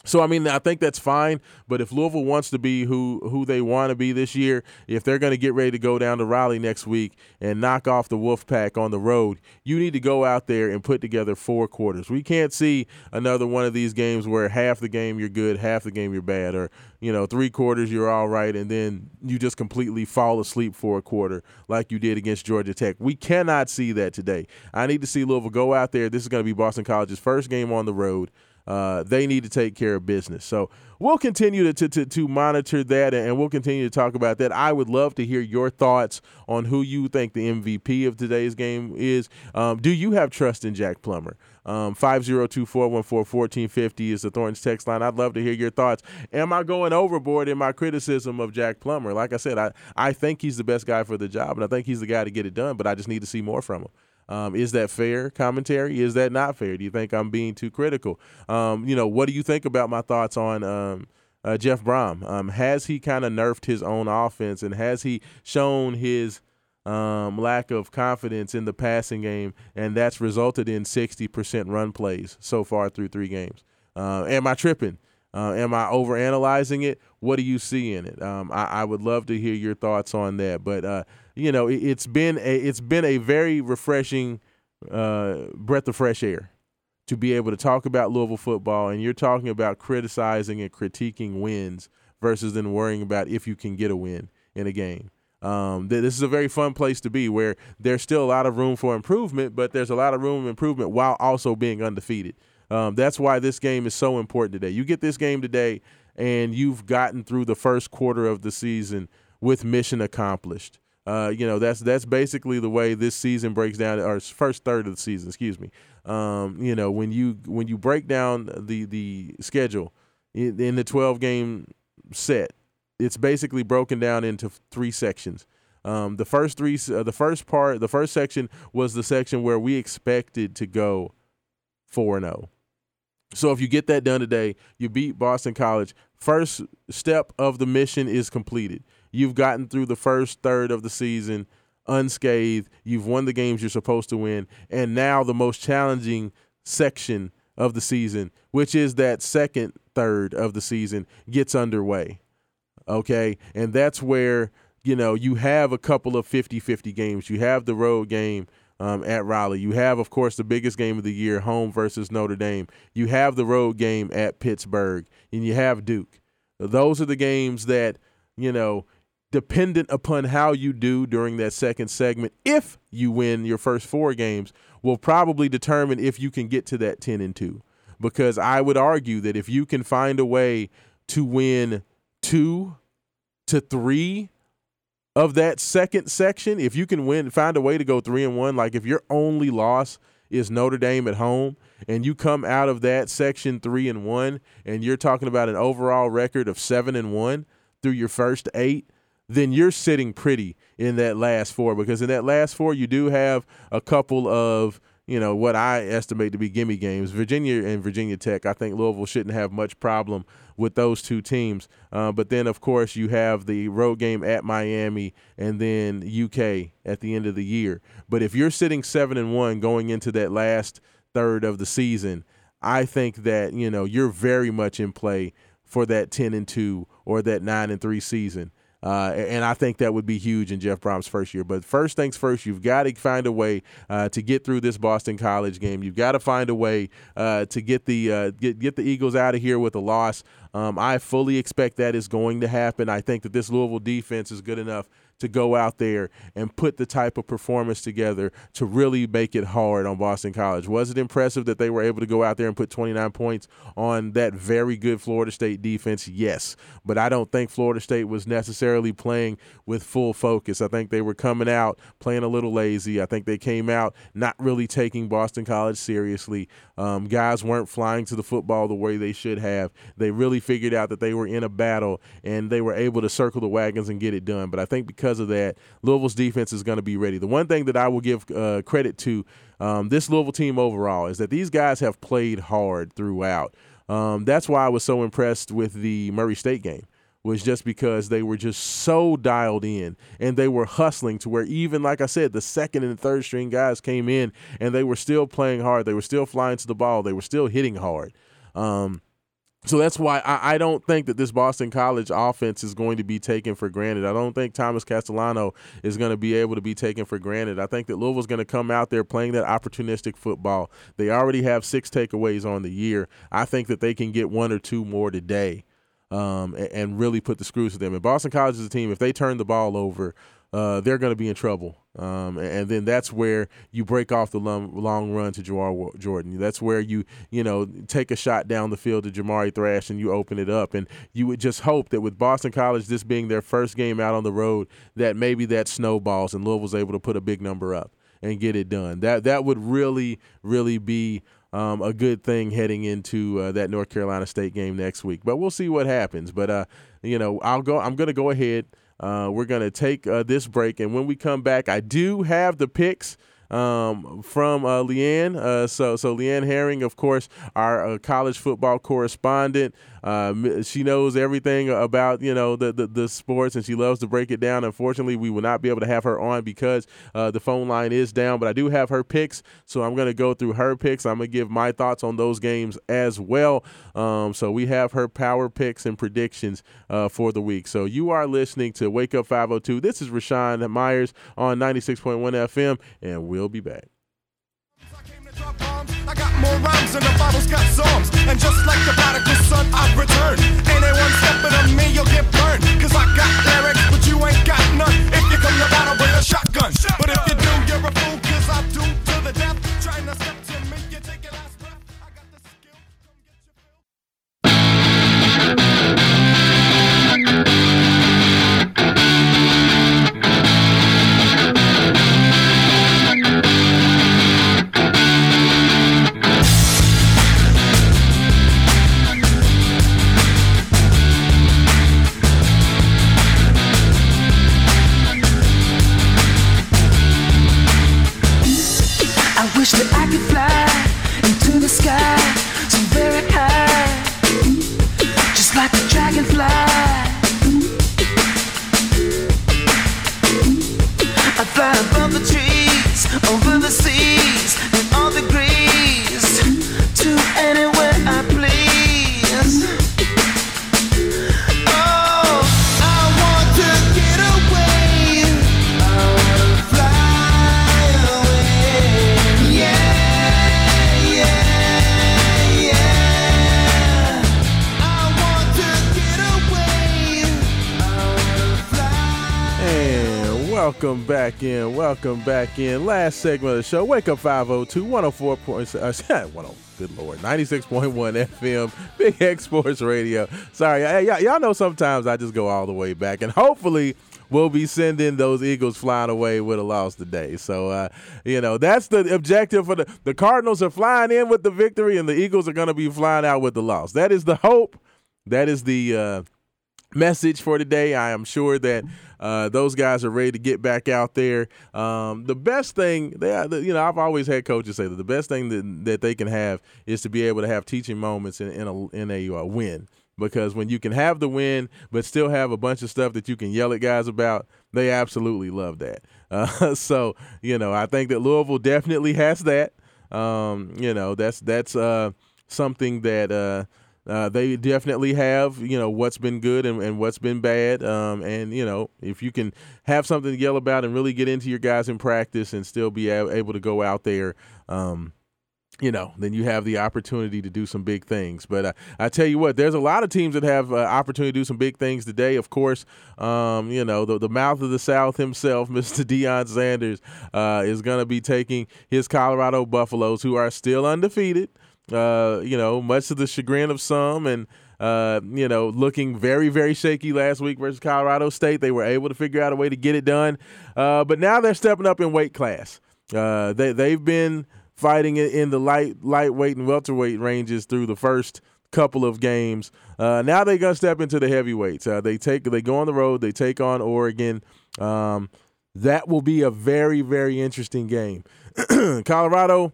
so I mean, I think that's fine. But if Louisville wants to be who who they want to be this year, if they're going to get ready to go down to Raleigh next week and knock off the Wolfpack on the road, you need to go out there and put together four quarters. We can't see another one of these games where half the game you're good, half the game you're bad, or you know three quarters you're all right, and then you just completely fall asleep for a quarter like you did against Georgia Tech. We cannot see that today. I need to see Louisville go out there. This is going to be Boston College's first game on the road uh, they need to take care of business. So we'll continue to, to, to, to monitor that and we'll continue to talk about that. I would love to hear your thoughts on who you think the MVP of today's game is. Um, do you have trust in Jack Plummer? Um, 502-414-1450 is the Thornton's text line. I'd love to hear your thoughts. Am I going overboard in my criticism of Jack Plummer? Like I said, I, I think he's the best guy for the job, and I think he's the guy to get it done, but I just need to see more from him. Um, is that fair commentary? Is that not fair? Do you think I'm being too critical? Um, you know, what do you think about my thoughts on um, uh, Jeff Brohm? Um, has he kind of nerfed his own offense and has he shown his um, lack of confidence in the passing game, and that's resulted in 60% run plays so far through three games? Uh, am I tripping? Uh, am I overanalyzing it? What do you see in it? Um, I, I, would love to hear your thoughts on that. But uh, you know, it, has been a it's been a very refreshing uh, breath of fresh air to be able to talk about Louisville football, and you're talking about criticizing and critiquing wins versus then worrying about if you can get a win in a game. Um, this is a very fun place to be where there's still a lot of room for improvement, but there's a lot of room for improvement while also being undefeated. Um, that's why this game is so important today. You get this game today, and you've gotten through the first quarter of the season with mission accomplished. Uh, you know that's that's basically the way this season breaks down, or first third of the season. Excuse me. Um, you know when you when you break down the the schedule in, in the twelve game set, it's basically broken down into three sections. Um, the first three, uh, the first part, the first section was the section where we expected to go four and zero. So if you get that done today, you beat Boston College. First step of the mission is completed. You've gotten through the first third of the season unscathed. You've won the games you're supposed to win. And now the most challenging section of the season, which is that second third of the season, gets underway. Okay? And that's where you know, you have a couple of 50-50 games. You have the road game um, at Raleigh. You have, of course, the biggest game of the year, home versus Notre Dame. You have the road game at Pittsburgh, and you have Duke. Those are the games that, you know, dependent upon how you do during that second segment, if you win your first four games, will probably determine if you can get to that 10 and 2. Because I would argue that if you can find a way to win two to three of that second section, if you can win, find a way to go three and one, like if your only loss is Notre Dame at home, and you come out of that section three and one, and you're talking about an overall record of seven and one through your first eight, then you're sitting pretty in that last four because in that last four you do have a couple of you know what I estimate to be gimme games. Virginia and Virginia Tech. I think Louisville shouldn't have much problem with those two teams. Uh, but then of course you have the road game at Miami and then UK at the end of the year. But if you're sitting seven and one going into that last third of the season, I think that you know you're very much in play for that ten and two or that nine and three season. Uh, and I think that would be huge in Jeff Brohm's first year. But first things first, you've got to find a way uh, to get through this Boston College game. You've got to find a way uh, to get the uh, get get the Eagles out of here with a loss. Um, I fully expect that is going to happen. I think that this Louisville defense is good enough to go out there and put the type of performance together to really make it hard on Boston College. Was it impressive that they were able to go out there and put 29 points on that very good Florida State defense? Yes. But I don't think Florida State was necessarily playing with full focus. I think they were coming out playing a little lazy. I think they came out not really taking Boston College seriously. Um, guys weren't flying to the football the way they should have. They really figured out that they were in a battle and they were able to circle the wagons and get it done. But I think because of that, Louisville's defense is going to be ready. The one thing that I will give uh, credit to um, this Louisville team overall is that these guys have played hard throughout. Um, that's why I was so impressed with the Murray State game was just because they were just so dialed in and they were hustling to where even like I said, the second and third string guys came in and they were still playing hard. They were still flying to the ball. They were still hitting hard. Um, so that's why I, I, don't think that this Boston College offense is going to be taken for granted. I don't think Thomas Castellano is going to be able to be taken for granted. I think that Louisville's going to come out there playing that opportunistic football. They already have six takeaways on the year. I think that they can get one or two more today um, and, and, really put the screws to them. And Boston College is a team, if they turn the ball over, uh, they're going to be in trouble. Um, and then that's where you break off the long, long run to Jawhar Jordan. That's where you, you know, take a shot down the field to Jamari Thrash and you open it up. And you would just hope that with Boston College, this being their first game out on the road, that maybe that snowballs and Louisville's able to put a big number up and get it done. That that would really, really be um, a good thing heading into uh, that North Carolina State game next week. But we'll see what happens. But uh, you know, I'll go. I'm going to go ahead. Uh, we're going to take uh, this break, and when we come back, I do have the picks um, from uh, Leanne. Uh, so, so Leanne Herring, of course, our uh, college football correspondent. Uh, she knows everything about you know the, the, the sports, and she loves to break it down. Unfortunately, we will not be able to have her on because uh, the phone line is down. But I do have her picks, so I'm going to go through her picks. I'm going to give my thoughts on those games as well. Um, so we have her power picks and predictions uh, for the week. So you are listening to Wake Up 502. This is Raashaan Myers on 96.1 FM, and we'll be back. More rhymes than the Bible's got psalms. And just like the prodigal son, I've returned. Anyone stepping on me, you'll get burned. Cause I got lyrics, but you ain't got none. If you come to battle, bring a shotgun. Welcome back in. Last segment of the show. Wake up 502 104 points. Uh, 10, good lord. 96.1 FM. Big X Sports Radio. Sorry. Y'all, y'all know sometimes I just go all the way back. And hopefully we'll be sending those Eagles flying away with a loss today. So, uh, you know, that's the objective for the the Cardinals are flying in with the victory, and the Eagles are going to be flying out with the loss. That is the hope. That is the uh, message for today. I am sure that uh, those guys are ready to get back out there. Um, the best thing, they, you know, I've always had coaches say that the best thing that, that they can have is to be able to have teaching moments in, in a in a uh, win. Because when you can have the win, but still have a bunch of stuff that you can yell at guys about, they absolutely love that. Uh, so, you know, I think that Louisville definitely has that. Um, you know, that's that's uh, something that uh, they definitely have, you know, what's been good and, and what's been bad. Um, and, you know, if you can have something to yell about and really get into your guys in practice and still be able to go out there, um, you know, then you have the opportunity to do some big things. But uh, I tell you what, there's a lot of teams that have uh, opportunity to do some big things today. Of course, um, you know, the, the mouth of the South himself, Mr. Deion Sanders, uh, is going to be taking his Colorado Buffaloes, who are still undefeated. Uh, you know, much to the chagrin of some, and uh, you know, looking very, very shaky last week versus Colorado State. They were able to figure out a way to get it done, uh, but now they're stepping up in weight class. Uh, they they've been fighting it in the light lightweight and welterweight ranges through the first couple of games. Uh, now they're gonna step into the heavyweights. Uh, they take they go on the road. They take on Oregon. Um, that will be a very very interesting game. Colorado.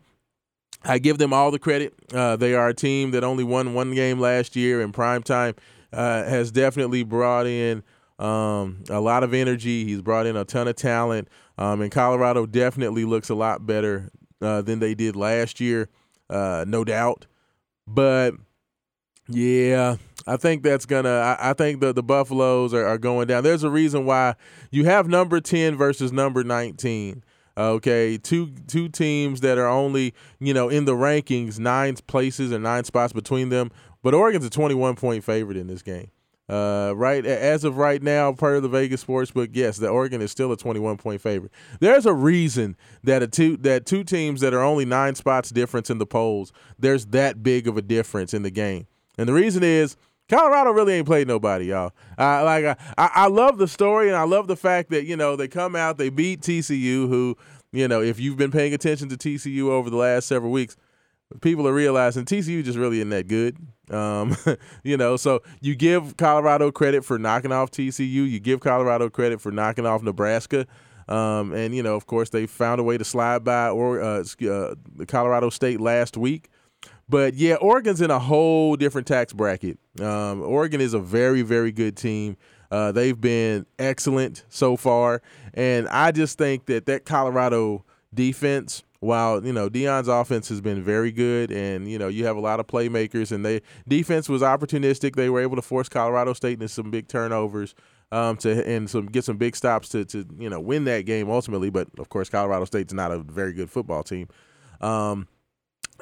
I give them all the credit. Uh, they are a team that only won one game last year in prime time. Uh, has definitely brought in um, a lot of energy. He's brought in a ton of talent. Um, and Colorado definitely looks a lot better uh, than they did last year, uh, no doubt. But yeah, I think that's gonna. I, I think the the Buffaloes are, are going down. There's a reason why you have number ten versus number nineteen. Okay, two two teams that are only you know in the rankings nine places or nine spots between them, but Oregon's a 21 point favorite in this game. Uh, right as of right now, per the Vegas sports Sportsbook, yes, the Oregon is still a 21 point favorite. There's a reason that a two that two teams that are only nine spots difference in the polls. There's that big of a difference in the game, and the reason is Colorado really ain't played nobody, y'all. Uh, like I, I love the story, and I love the fact that you know they come out, they beat TCU, who you know if you've been paying attention to TCU over the last several weeks, people are realizing TCU just really isn't that good. Um, you know, so you give Colorado credit for knocking off TCU, you give Colorado credit for knocking off Nebraska. Um, and you know, of course, they found a way to slide by or uh, uh, Colorado State last week. But yeah, Oregon's in a whole different tax bracket. Um, Oregon is a very, very good team. Uh, they've been excellent so far, and I just think that that Colorado defense, while you know Deion's offense has been very good, and you know you have a lot of playmakers, and they defense was opportunistic. They were able to force Colorado State into some big turnovers. Um, to and some get some big stops to to you know win that game ultimately, but of course Colorado State's not a very good football team. Um,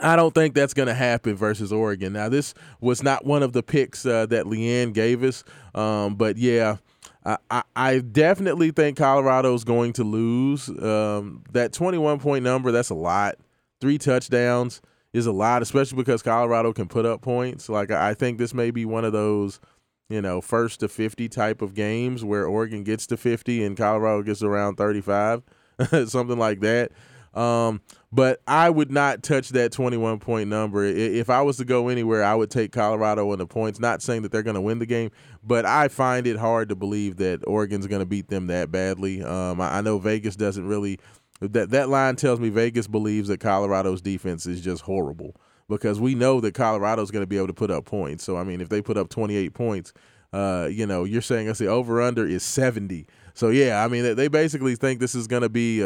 I don't think that's going to happen versus Oregon. Now, this was not one of the picks uh, that Leanne gave us, um, but yeah, I, I, definitely think Colorado is going to lose. Um, that 21 point number, that's a lot. Three touchdowns is a lot, especially because Colorado can put up points. Like, I think this may be one of those, you know, first to 50 type of games where Oregon gets to 50 and Colorado gets around 35, something like that. Um, but I would not touch that 21 point number. If I was to go anywhere, I would take Colorado in the points. Not saying that they're going to win the game, but I find it hard to believe that Oregon's going to beat them that badly. Um, I know Vegas doesn't really. That that line tells me Vegas believes that Colorado's defense is just horrible because we know that Colorado's going to be able to put up points. So I mean, if they put up 28 points, uh, you know, you're saying I say over under is 70. So yeah, I mean, they basically think this is going to be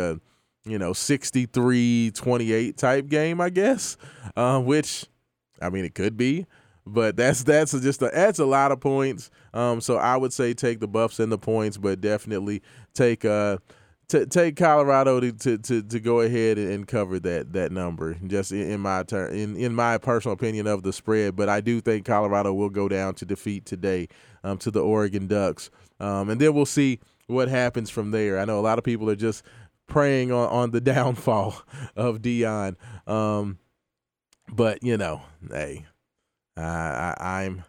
you know, 63 28 type game, I guess, uh, which, I mean, it could be. But that's that's just a, that's a lot of points. Um, so I would say take the Buffs and the points, but definitely take uh t- take Colorado to, to, to, to, go ahead and cover that that number. Just in, in my turn in in my personal opinion of the spread, but I do think Colorado will go down to defeat today um, to the Oregon Ducks, um, and then we'll see what happens from there. I know a lot of people are just preying on, on the downfall of Deion. Um, but you know, hey, I, I, I'm.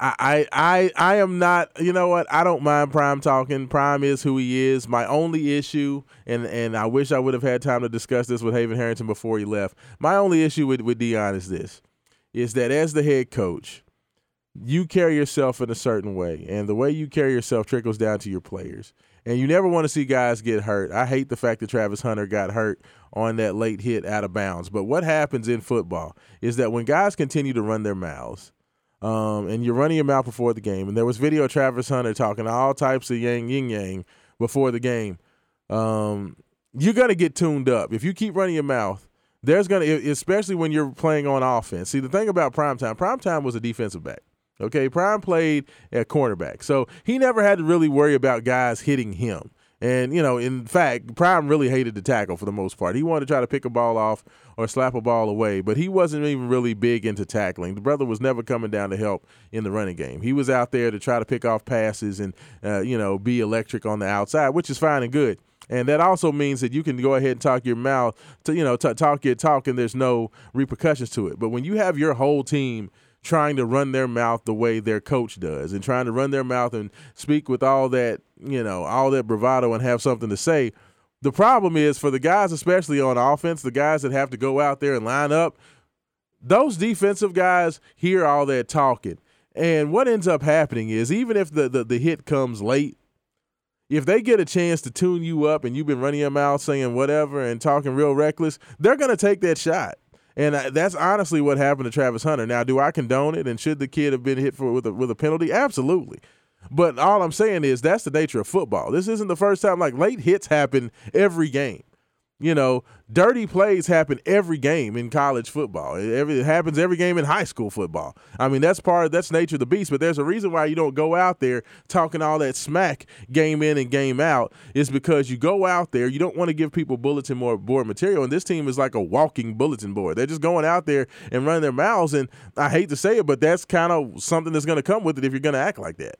I, I I am not you know what I don't mind Prime talking. Prime is who he is. My only issue, and and I wish I would have had time to discuss this with Haven Harrington before he left. My only issue with with Deion is this: is that as the head coach, you carry yourself in a certain way, and the way you carry yourself trickles down to your players. And you never want to see guys get hurt. I hate the fact that Travis Hunter got hurt on that late hit out of bounds. But what happens in football is that when guys continue to run their mouths, um, and you're running your mouth before the game, and there was video of Travis Hunter talking all types of yang yin yang before the game, um, you're gonna get tuned up if you keep running your mouth. There's gonna, especially when you're playing on offense. See, the thing about primetime, primetime was a defensive back. Okay, Prime played at cornerback, so he never had to really worry about guys hitting him. And you know, in fact, Prime really hated to tackle for the most part. He wanted to try to pick a ball off or slap a ball away, but he wasn't even really big into tackling. The brother was never coming down to help in the running game. He was out there to try to pick off passes and uh, you know be electric on the outside, which is fine and good. And that also means that you can go ahead and talk your mouth to you know t- talk your talk, and there's no repercussions to it. But when you have your whole team trying to run their mouth the way their coach does and trying to run their mouth and speak with all that, you know, all that bravado and have something to say. The problem is for the guys, especially on offense, the guys that have to go out there and line up, those defensive guys hear all that talking. And what ends up happening is even if the, the, the hit comes late, if they get a chance to tune you up and you've been running your mouth saying whatever and talking real reckless, they're going to take that shot. And uh, that's honestly what happened to Travis Hunter. Now, do I condone it? And should the kid have been hit for with a, with a penalty? Absolutely. But all I'm saying is that's the nature of football. This isn't the first time. Like late hits happen every game. You know, dirty plays happen every game in college football. It, every, it happens every game in high school football. I mean, that's part. Of that's nature of the beast. But there's a reason why you don't go out there talking all that smack game in and game out. Is because you go out there. You don't want to give people bulletin board material. And this team is like a walking bulletin board. They're just going out there and running their mouths. And I hate to say it, but that's kind of something that's going to come with it if you're going to act like that.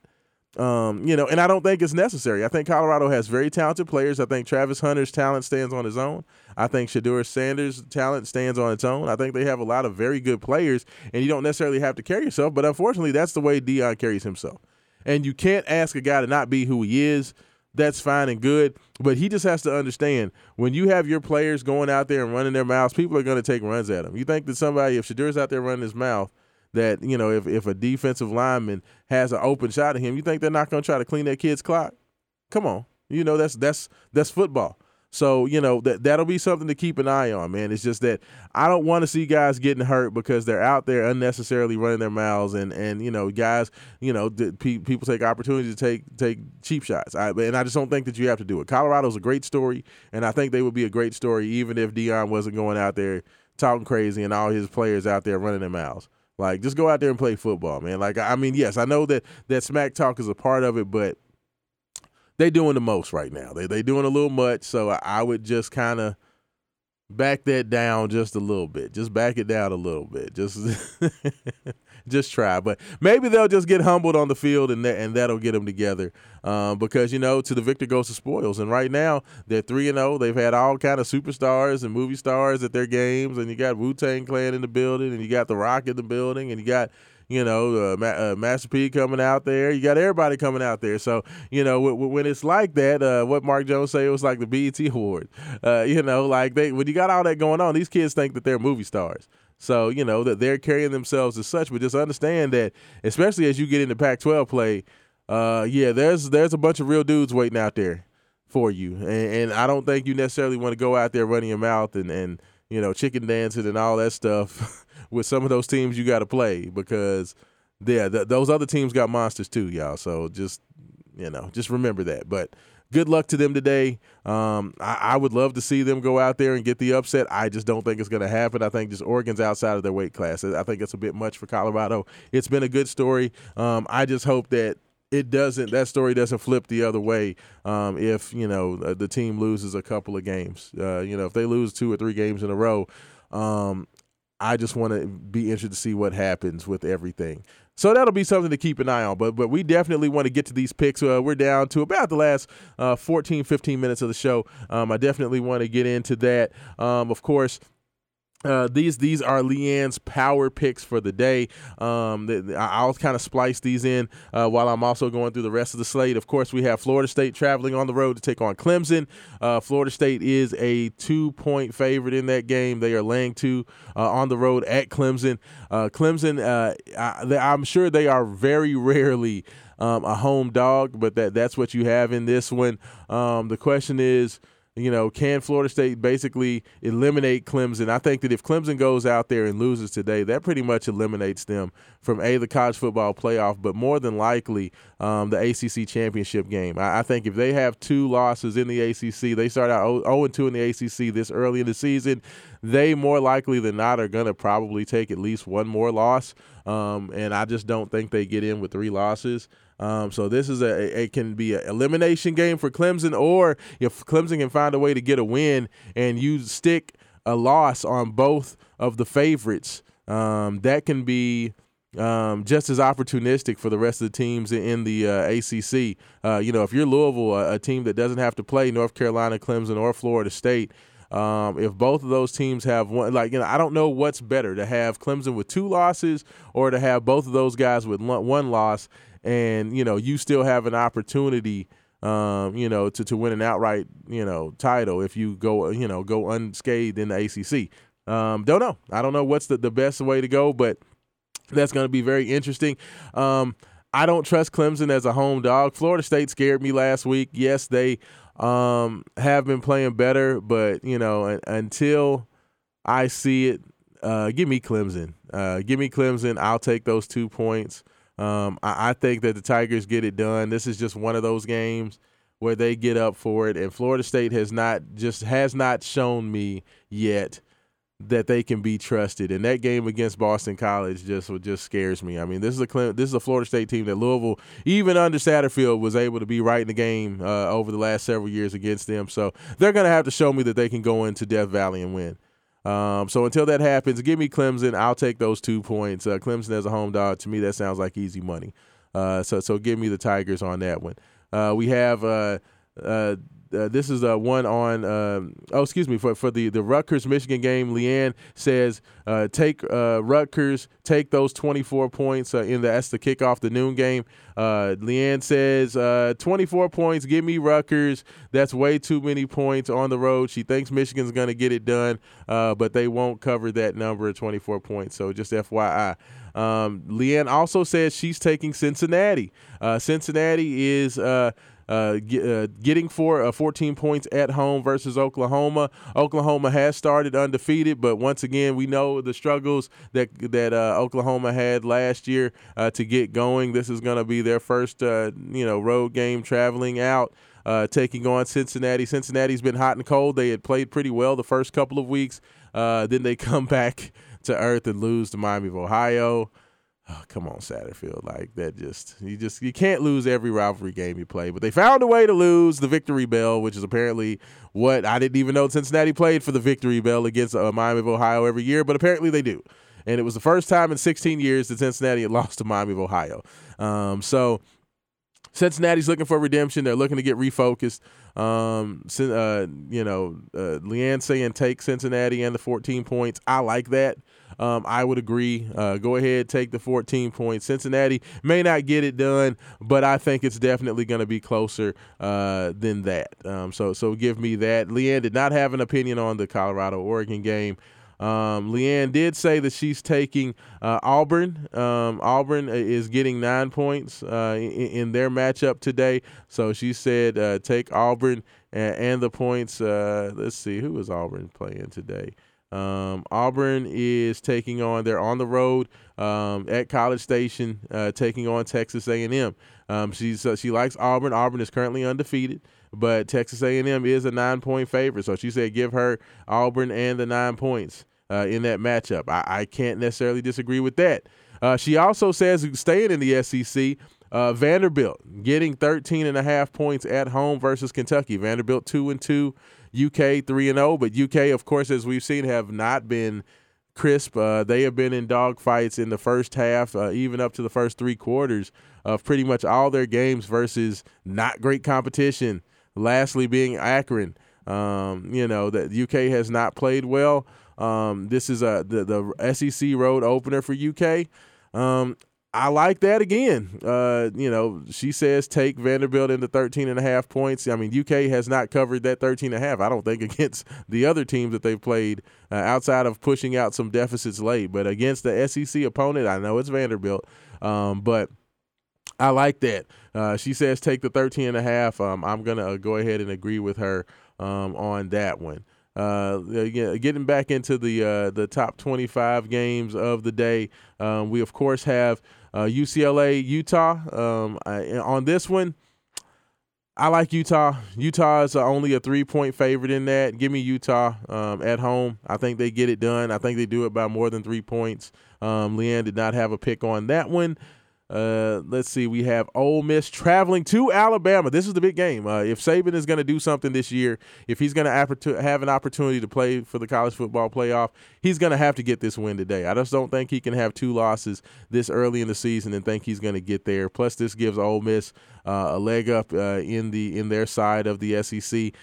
Um, you know, and I don't think it's necessary. I think Colorado has very talented players. I think Travis Hunter's talent stands on his own. I think Shedeur Sanders' talent stands on its own. I think they have a lot of very good players, and you don't necessarily have to carry yourself. But unfortunately, that's the way Deion carries himself. And you can't ask a guy to not be who he is. That's fine and good, but he just has to understand when you have your players going out there and running their mouths, people are going to take runs at him. You think that somebody, if Shedeur's out there running his mouth, that you know if, if a defensive lineman has an open shot at him, you think they're not going to try to clean that kid's clock? Come on, you know that's that's that's football. So you know that that'll be something to keep an eye on, man. It's just that I don't want to see guys getting hurt because they're out there unnecessarily running their mouths, and and you know guys, you know pe- people take opportunities to take take cheap shots. I, and I just don't think that you have to do it. Colorado's a great story, and I think they would be a great story even if Deion wasn't going out there talking crazy and all his players out there running their mouths. Like, just go out there and play football, man. Like, I mean, yes, I know that that smack talk is a part of it, but they doing the most right now. They they doing a little much, so I, I would just kind of back that down just a little bit. Just back it down a little bit. Just just try. But maybe they'll just get humbled on the field, and that, and that'll get them together. Um, because you know, to the victor goes the spoils. And right now they're three and zero. They've had all kind of superstars and movie stars at their games, and you got Wu Tang Clan in the building, and you got The Rock in the building, and you got you know, uh, Ma- uh, Master P coming out there. You got everybody coming out there. So, you know, w- w- when it's like that, uh, what Mark Jones say, it was like the BET Award. Uh, you know, like they when you got all that going on, these kids think that they're movie stars. So, you know, that they're carrying themselves as such, but just understand that, especially as you get into Pac 12 play, uh, yeah, there's there's a bunch of real dudes waiting out there for you. And, and I don't think you necessarily want to go out there running your mouth and, and you know, chicken dancing and all that stuff with some of those teams you got to play because yeah, th- those other teams got monsters too, y'all. So just you know, just remember that. But good luck to them today. Um, I, I would love to see them go out there and get the upset. I just don't think it's going to happen. I think just Oregon's outside of their weight class. I think it's a bit much for Colorado. It's been a good story. Um, I just hope that it doesn't that story doesn't flip the other way um, if you know uh, the team loses a couple of games uh, you know if they lose two or three games in a row um, I just want to be interested to see what happens with everything. So that'll be something to keep an eye on. But but we definitely want to get to these picks. Uh, we're down to about the last uh, 14, 15 minutes of the show. Um, I definitely want to get into that. Um, of course. Uh, these these are Leanne's power picks for the day. Um, the, the- I'll kind of splice these in uh, while I'm also going through the rest of the slate. Of course, we have Florida State traveling on the road to take on Clemson. Uh, Florida State is a two point favorite in that game. They are laying two uh, on the road at Clemson. Uh, Clemson, I, I'm sure they are very rarely um, a home dog, but that that's what you have in this one. Um, the question is you know, can Florida State basically eliminate Clemson? I think that if Clemson goes out there and loses today, that pretty much eliminates them from a the college football playoff, but more than likely um, the ACC championship game. I, I think if they have two losses in the ACC, they start out 0 2 in the ACC this early in the season, they more likely than not are going to probably take at least one more loss. Um, and I just don't think they get in with three losses. Um, so this is a it can be an elimination game for Clemson, or if Clemson can find a way to get a win and you stick a loss on both of the favorites, um, that can be um, just as opportunistic for the rest of the teams in, the uh, ACC. Uh, you know, if you're Louisville, a, a team that doesn't have to play North Carolina, Clemson, or Florida State. Um, if both of those teams have one, like you know, I don't know what's better to have Clemson with two losses or to have both of those guys with one loss, and you know, you still have an opportunity, um, you know, to, to win an outright, you know, title if you go, you know, go unscathed in the ACC. Um, don't know. I don't know what's the, the best way to go, but that's going to be very interesting. Um, I don't trust Clemson as a home dog. Florida State scared me last week. Yes, they um, have been playing better, but you know, until I see it, uh, give me Clemson. Uh, give me Clemson. I'll take those two points. Um, I, I think that the Tigers get it done. This is just one of those games where they get up for it, and Florida State has not just has not shown me yet that they can be trusted. And that game against Boston College just just scares me. I mean, this is a this is a Florida State team that Louisville, even under Satterfield, was able to be right in the game uh, over the last several years against them. So they're going to have to show me that they can go into Death Valley and win. Um, so until that happens, give me Clemson. I'll take those two points. Uh, Clemson as a home dog to me that sounds like easy money. Uh, so so give me the Tigers on that one. Uh, we have uh, this is uh, one on um, oh excuse me for for the the Rutgers Michigan game. Leanne says uh, take uh, Rutgers take those 24 points uh, in the that's the kickoff the noon game. Uh, Leanne says uh, 24 points. Give me Rutgers. That's way too many points on the road. She thinks Michigan's going to get it done, but they won't cover that number of 24 points. So just FYI. Um, Leanne also says she's taking Cincinnati. Cincinnati is uh, uh, uh, getting for uh, 14 points at home versus Oklahoma. Oklahoma has started undefeated, but once again, we know the struggles that that uh, Oklahoma had last year uh, to get going. This is going to be their first, you know, road game traveling out. Taking on Cincinnati. Cincinnati's been hot and cold. They had played pretty well the first couple of weeks. Then they come back to earth and lose to Miami of Ohio. Oh, come on, Satterfield. Like that just you just you can't lose every rivalry game you play. But they found a way to lose the victory bell, which is apparently what I didn't even know Cincinnati played for the victory bell against uh, Miami of Ohio every year, but apparently they do. And it was the first time in 16 years that Cincinnati had lost to Miami of Ohio. Um, so Cincinnati's looking for redemption. They're looking to get refocused. Um, uh, you know, uh, Leanne saying take Cincinnati and the 14 points. I like that. Um, I would agree. Uh, go ahead, take the 14 points. Cincinnati may not get it done, but I think it's definitely going to be closer uh, than that. Um, so, so give me that. Leanne did not have an opinion on the Colorado Oregon game. Um, Leanne did say that she's taking uh, Auburn. Um, Auburn is getting nine points uh, in, in their matchup today. So she said uh, take Auburn and, and the points. Uh, let's see, who is Auburn playing today? Um, Auburn is taking on. They're on the road um, at College Station, uh, taking on Texas A&M. Um, she's uh, she likes Auburn. Auburn is currently undefeated, but Texas A&M is a nine point favorite. So she said give her Auburn and the nine points uh, in that matchup. I, I can't necessarily disagree with that. Uh, she also says staying in the SEC. Uh, Vanderbilt getting 13 and a half points at home versus Kentucky. Vanderbilt 2 and 2, UK 3 and 0, but UK of course as we've seen have not been crisp. Uh, they have been in dogfights in the first half, uh, even up to the first three quarters of pretty much all their games versus not great competition. Lastly, being Akron. Um, you know that UK has not played well. Um, this is a the, the SEC road opener for UK. Um, I like that again. Uh, you know, she says take Vanderbilt into 13 and a half points. I mean, UK has not covered that 13 and a half, I don't think, against the other teams that they've played uh, outside of pushing out some deficits late. But against the SEC opponent, I know it's Vanderbilt. Um, but I like that. Uh, she says take the 13 and a half. Um, I'm going to go ahead and agree with her um, on that one. Uh, getting back into the uh, the top 25 games of the day, um, we of course have uh, UCLA Utah. Um, I, on this one, I like Utah. Utah is only a three point favorite in that. Give me Utah um, at home. I think they get it done. I think they do it by more than three points. Um, Leanne did not have a pick on that one. Uh, let's see. We have Ole Miss traveling to Alabama. This is the big game. Uh, if Saban is going to do something this year, if he's going to have an opportunity to play for the college football playoff, he's going to have to get this win today. I just don't think he can have two losses this early in the season and think he's going to get there. Plus, this gives Ole Miss uh, a leg up uh, in the in their side of the SEC.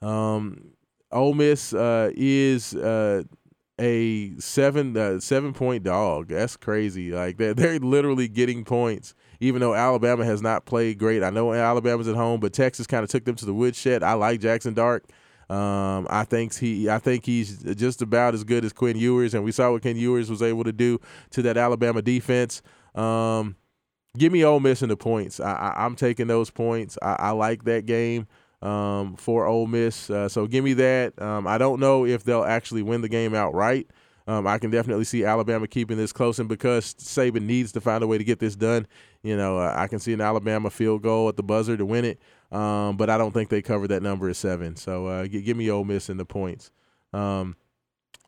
Um, Ole Miss uh, is uh, a seven uh, seven point dog. That's crazy. Like they're they're literally getting points, even though Alabama has not played great. I know Alabama's at home, but Texas kind of took them to the woodshed. I like Jaxson Dart. Um, I think he I think he's just about as good as Quinn Ewers, and we saw what Quinn Ewers was able to do to that Alabama defense. Um, give me Ole Miss in the points. I, I, I'm taking those points. I, I like that game um, for Ole Miss. Uh, so give me that. Um, I don't know if they'll actually win the game outright. Um, I can definitely see Alabama keeping this close, and because Saban needs to find a way to get this done, you know, uh, I can see an Alabama field goal at the buzzer to win it. Um, but I don't think they cover that number at seven. So uh, g- give me Ole Miss in the points. Um,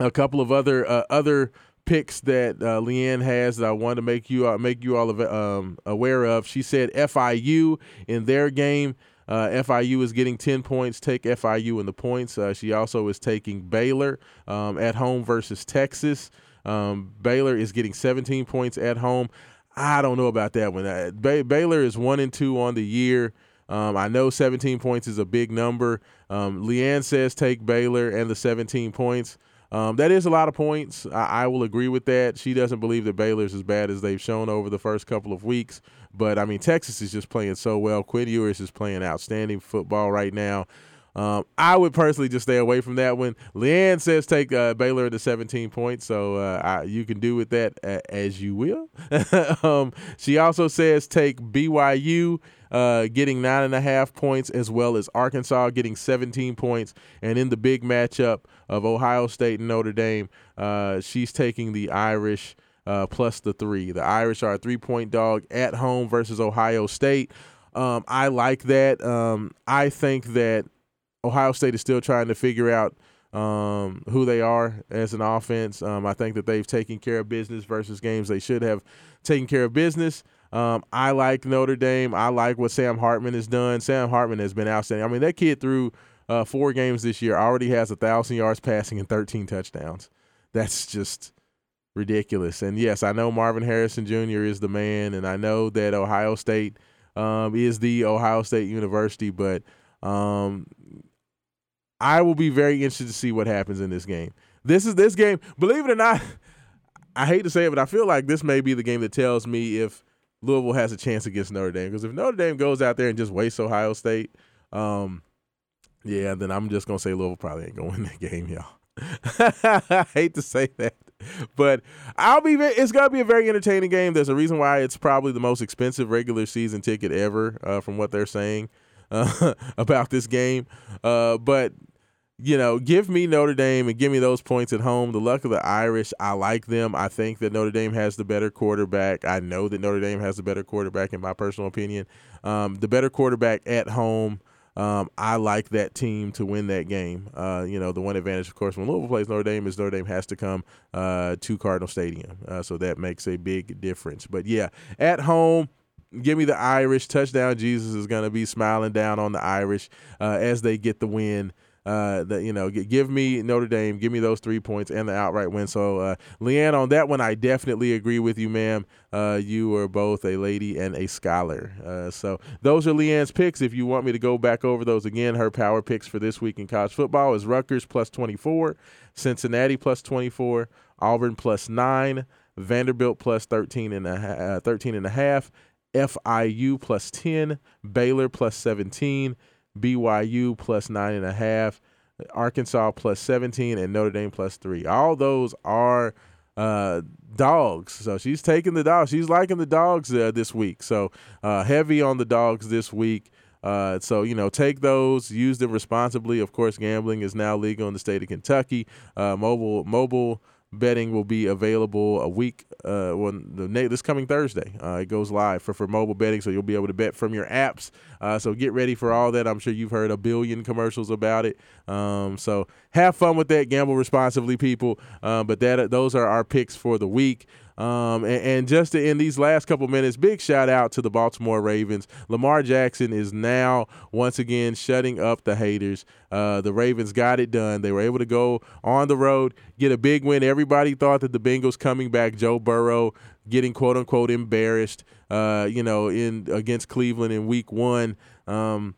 a couple of other uh, other picks that uh, Leanne has that I wanted to make you uh, make you all um, aware of. She said FIU in their game. Uh, FIU is getting 10 points. Take FIU in the points. Uh, she also is taking Baylor um, at home versus Texas. Um, Baylor is getting 17 points at home. I don't know about that one. Uh, Bay- Baylor is one and two on the year. Um, I know 17 points is a big number. Um, Leanne says take Baylor and the 17 points. Um, that is a lot of points. I, I will agree with that. She doesn't believe that Baylor's as bad as they've shown over the first couple of weeks. But I mean, Texas is just playing so well. Quinn Ewers is playing outstanding football right now. Um, I would personally just stay away from that one. Leanne says take uh, Baylor to 17 points, so uh, I, you can do with that uh, as you will. um, she also says take BYU uh, getting nine and a half points, as well as Arkansas getting 17 points. And in the big matchup of Ohio State and Notre Dame, uh, she's taking the Irish uh, plus the three. The Irish are a three point dog at home versus Ohio State. Um, I like that. Um, I think that Ohio State is still trying to figure out um, who they are as an offense. Um, I think that they've taken care of business versus games they should have taken care of business. Um, I like Notre Dame. I like what Sam Hartman has done. Sam Hartman has been outstanding. I mean, that kid threw uh, four games this year, already has a thousand yards passing and 13 touchdowns. That's just ridiculous. And yes, I know Marvin Harrison Jr. is the man, and I know that Ohio State um, is the Ohio State University, but um, I will be very interested to see what happens in this game. This is this game. Believe it or not, I hate to say it, but I feel like this may be the game that tells me if Louisville has a chance against Notre Dame. Because if Notre Dame goes out there and just wastes Ohio State, um, yeah, then I'm just gonna say Louisville probably ain't gonna win that game, y'all. I hate to say that, but I'll be. It's gonna be a very entertaining game. There's a reason why it's probably the most expensive regular season ticket ever, uh, from what they're saying uh, about this game. Uh, but you know, give me Notre Dame and give me those points at home. The luck of the Irish, I like them. I think that Notre Dame has the better quarterback. I know that Notre Dame has the better quarterback, in my personal opinion. Um, the better quarterback at home. Um, I like that team to win that game. Uh, you know, the one advantage, of course, when Louisville plays Notre Dame is Notre Dame has to come uh, to Cardinal Stadium. Uh, so that makes a big difference. But yeah, at home, give me the Irish. Touchdown Jesus is going to be smiling down on the Irish uh, as they get the win. Uh, that you know, give me Notre Dame, give me those three points and the outright win. So, uh, Leanne, on that one, I definitely agree with you, ma'am. Uh, you are both a lady and a scholar. Uh, so, those are Leanne's picks. If you want me to go back over those again, her power picks for this week in college football is Rutgers plus 24, Cincinnati plus 24, Auburn plus nine, Vanderbilt plus 13 and a, uh, 13 and a half, FIU plus 10, Baylor plus 17, BYU plus nine and a half, Arkansas plus 17, and Notre Dame plus three. All those are uh, dogs. So she's taking the dogs. She's liking the dogs uh, this week. So uh, heavy on the dogs this week. Uh, so you know, take those, use them responsibly. Of course, gambling is now legal in the state of Kentucky. Uh, mobile mobile betting will be available a week uh when the this coming Thursday. Uh, it goes live for for mobile betting, so you'll be able to bet from your apps. Uh, so get ready for all that. I'm sure you've heard a billion commercials about it. Um, so have fun with that. Gamble responsibly, people. Uh, but that those are our picks for the week. Um, and, and just to end these last couple minutes, big shout out to the Baltimore Ravens. Lamar Jackson is now once again shutting up the haters. Uh, the Ravens got it done. They were able to go on the road, get a big win. Everybody thought that the Bengals coming back, Joe Burrow getting quote unquote embarrassed, uh, you know, in against Cleveland in Week One. Um,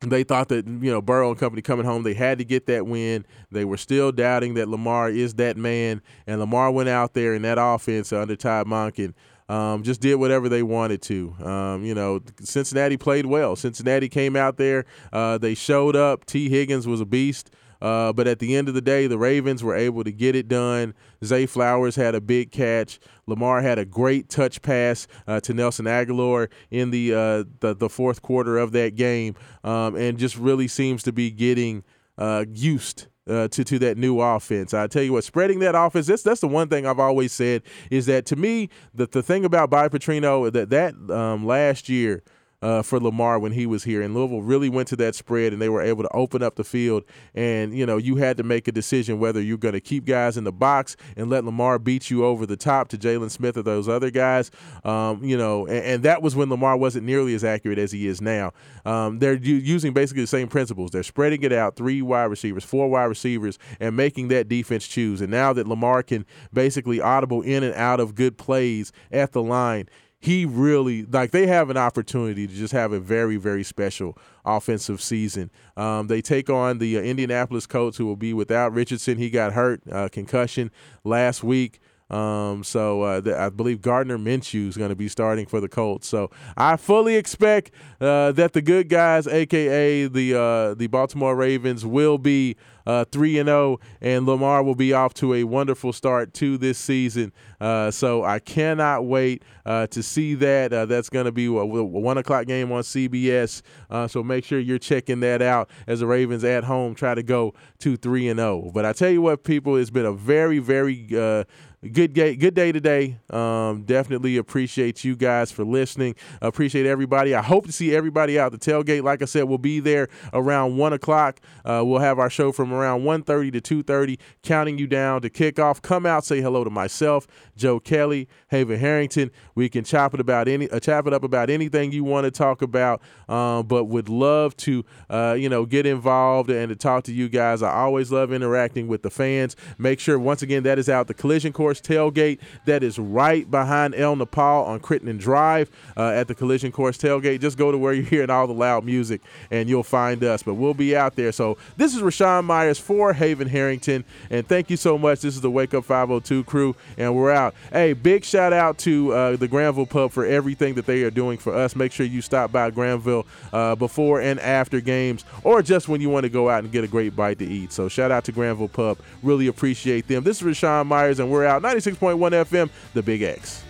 they thought that you know Burrow and company coming home, they had to get that win. They were still doubting that Lamar is that man, and Lamar went out there in that offense under Todd Monken. Um, just did whatever they wanted to. Um, you know, Cincinnati played well. Cincinnati came out there. Uh, they showed up. Tee Higgins was a beast. Uh, but at the end of the day, the Ravens were able to get it done. Zay Flowers had a big catch. Lamar had a great touch pass uh, to Nelson Agholor in the, uh, the the fourth quarter of that game, um, and just really seems to be getting uh, used uh, to to that new offense. I tell you what, spreading that offense. That's that's the one thing I've always said is that to me the the thing about Bobby Petrino that that um, last year. Uh, for Lamar when he was here. And Louisville really went to that spread and they were able to open up the field. And, you know, you had to make a decision whether you're going to keep guys in the box and let Lamar beat you over the top to Jaylen Smith or those other guys. Um, you know, and, and, that was when Lamar wasn't nearly as accurate as he is now. Um, they're u- using basically the same principles. They're spreading it out three wide receivers, four wide receivers, and making that defense choose. And now that Lamar can basically audible in and out of good plays at the line, he really like they have an opportunity to just have a very very special offensive season. Um, they take on the uh, Indianapolis Colts, who will be without Richardson. He got hurt, uh, concussion last week. Um, so uh, the, I believe Gardner Minshew is going to be starting for the Colts. So I fully expect uh, that the good guys, aka the uh, the Baltimore Ravens, will be uh, three and zero, and Lamar will be off to a wonderful start to this season. Uh, so I cannot wait uh, to see that. that's going to be a, one o'clock game on CBS. so make sure you're checking that out as the Ravens at home try to go to three and zero. But I tell you what, people, it's been a very very good day good day today. Um, definitely appreciate you guys for listening. Appreciate everybody. I hope to see everybody out the tailgate. Like i said we'll be there around one o'clock. Uh, we'll have our show from around 1.30 to 2.30 counting you down to kickoff. Come out say hello to myself joe kelly haven harrington. We can chop it about any uh, chop it up about anything you want to talk about. Um, but would love to uh, you know get involved and to talk to you guys. I always love interacting with the fans. Make sure once again that is out the collision course tailgate that is right behind El Nopal on Crittenden Drive uh, at the Collision Course tailgate. Just go to where you're hearing all the loud music and you'll find us. But we'll be out there. So this is Raashaan Myers for Haven Harrington. And thank you so much. This is the Wake Up 502 crew, and we're out. Hey, big shout out to uh, the Granville Pub for everything that they are doing for us. Make sure you stop by Granville uh, before and after games or just when you want to go out and get a great bite to eat. So shout out to Granville Pub. Really appreciate them. This is Raashaan Myers, and we're out. 96.1 FM, The Big X.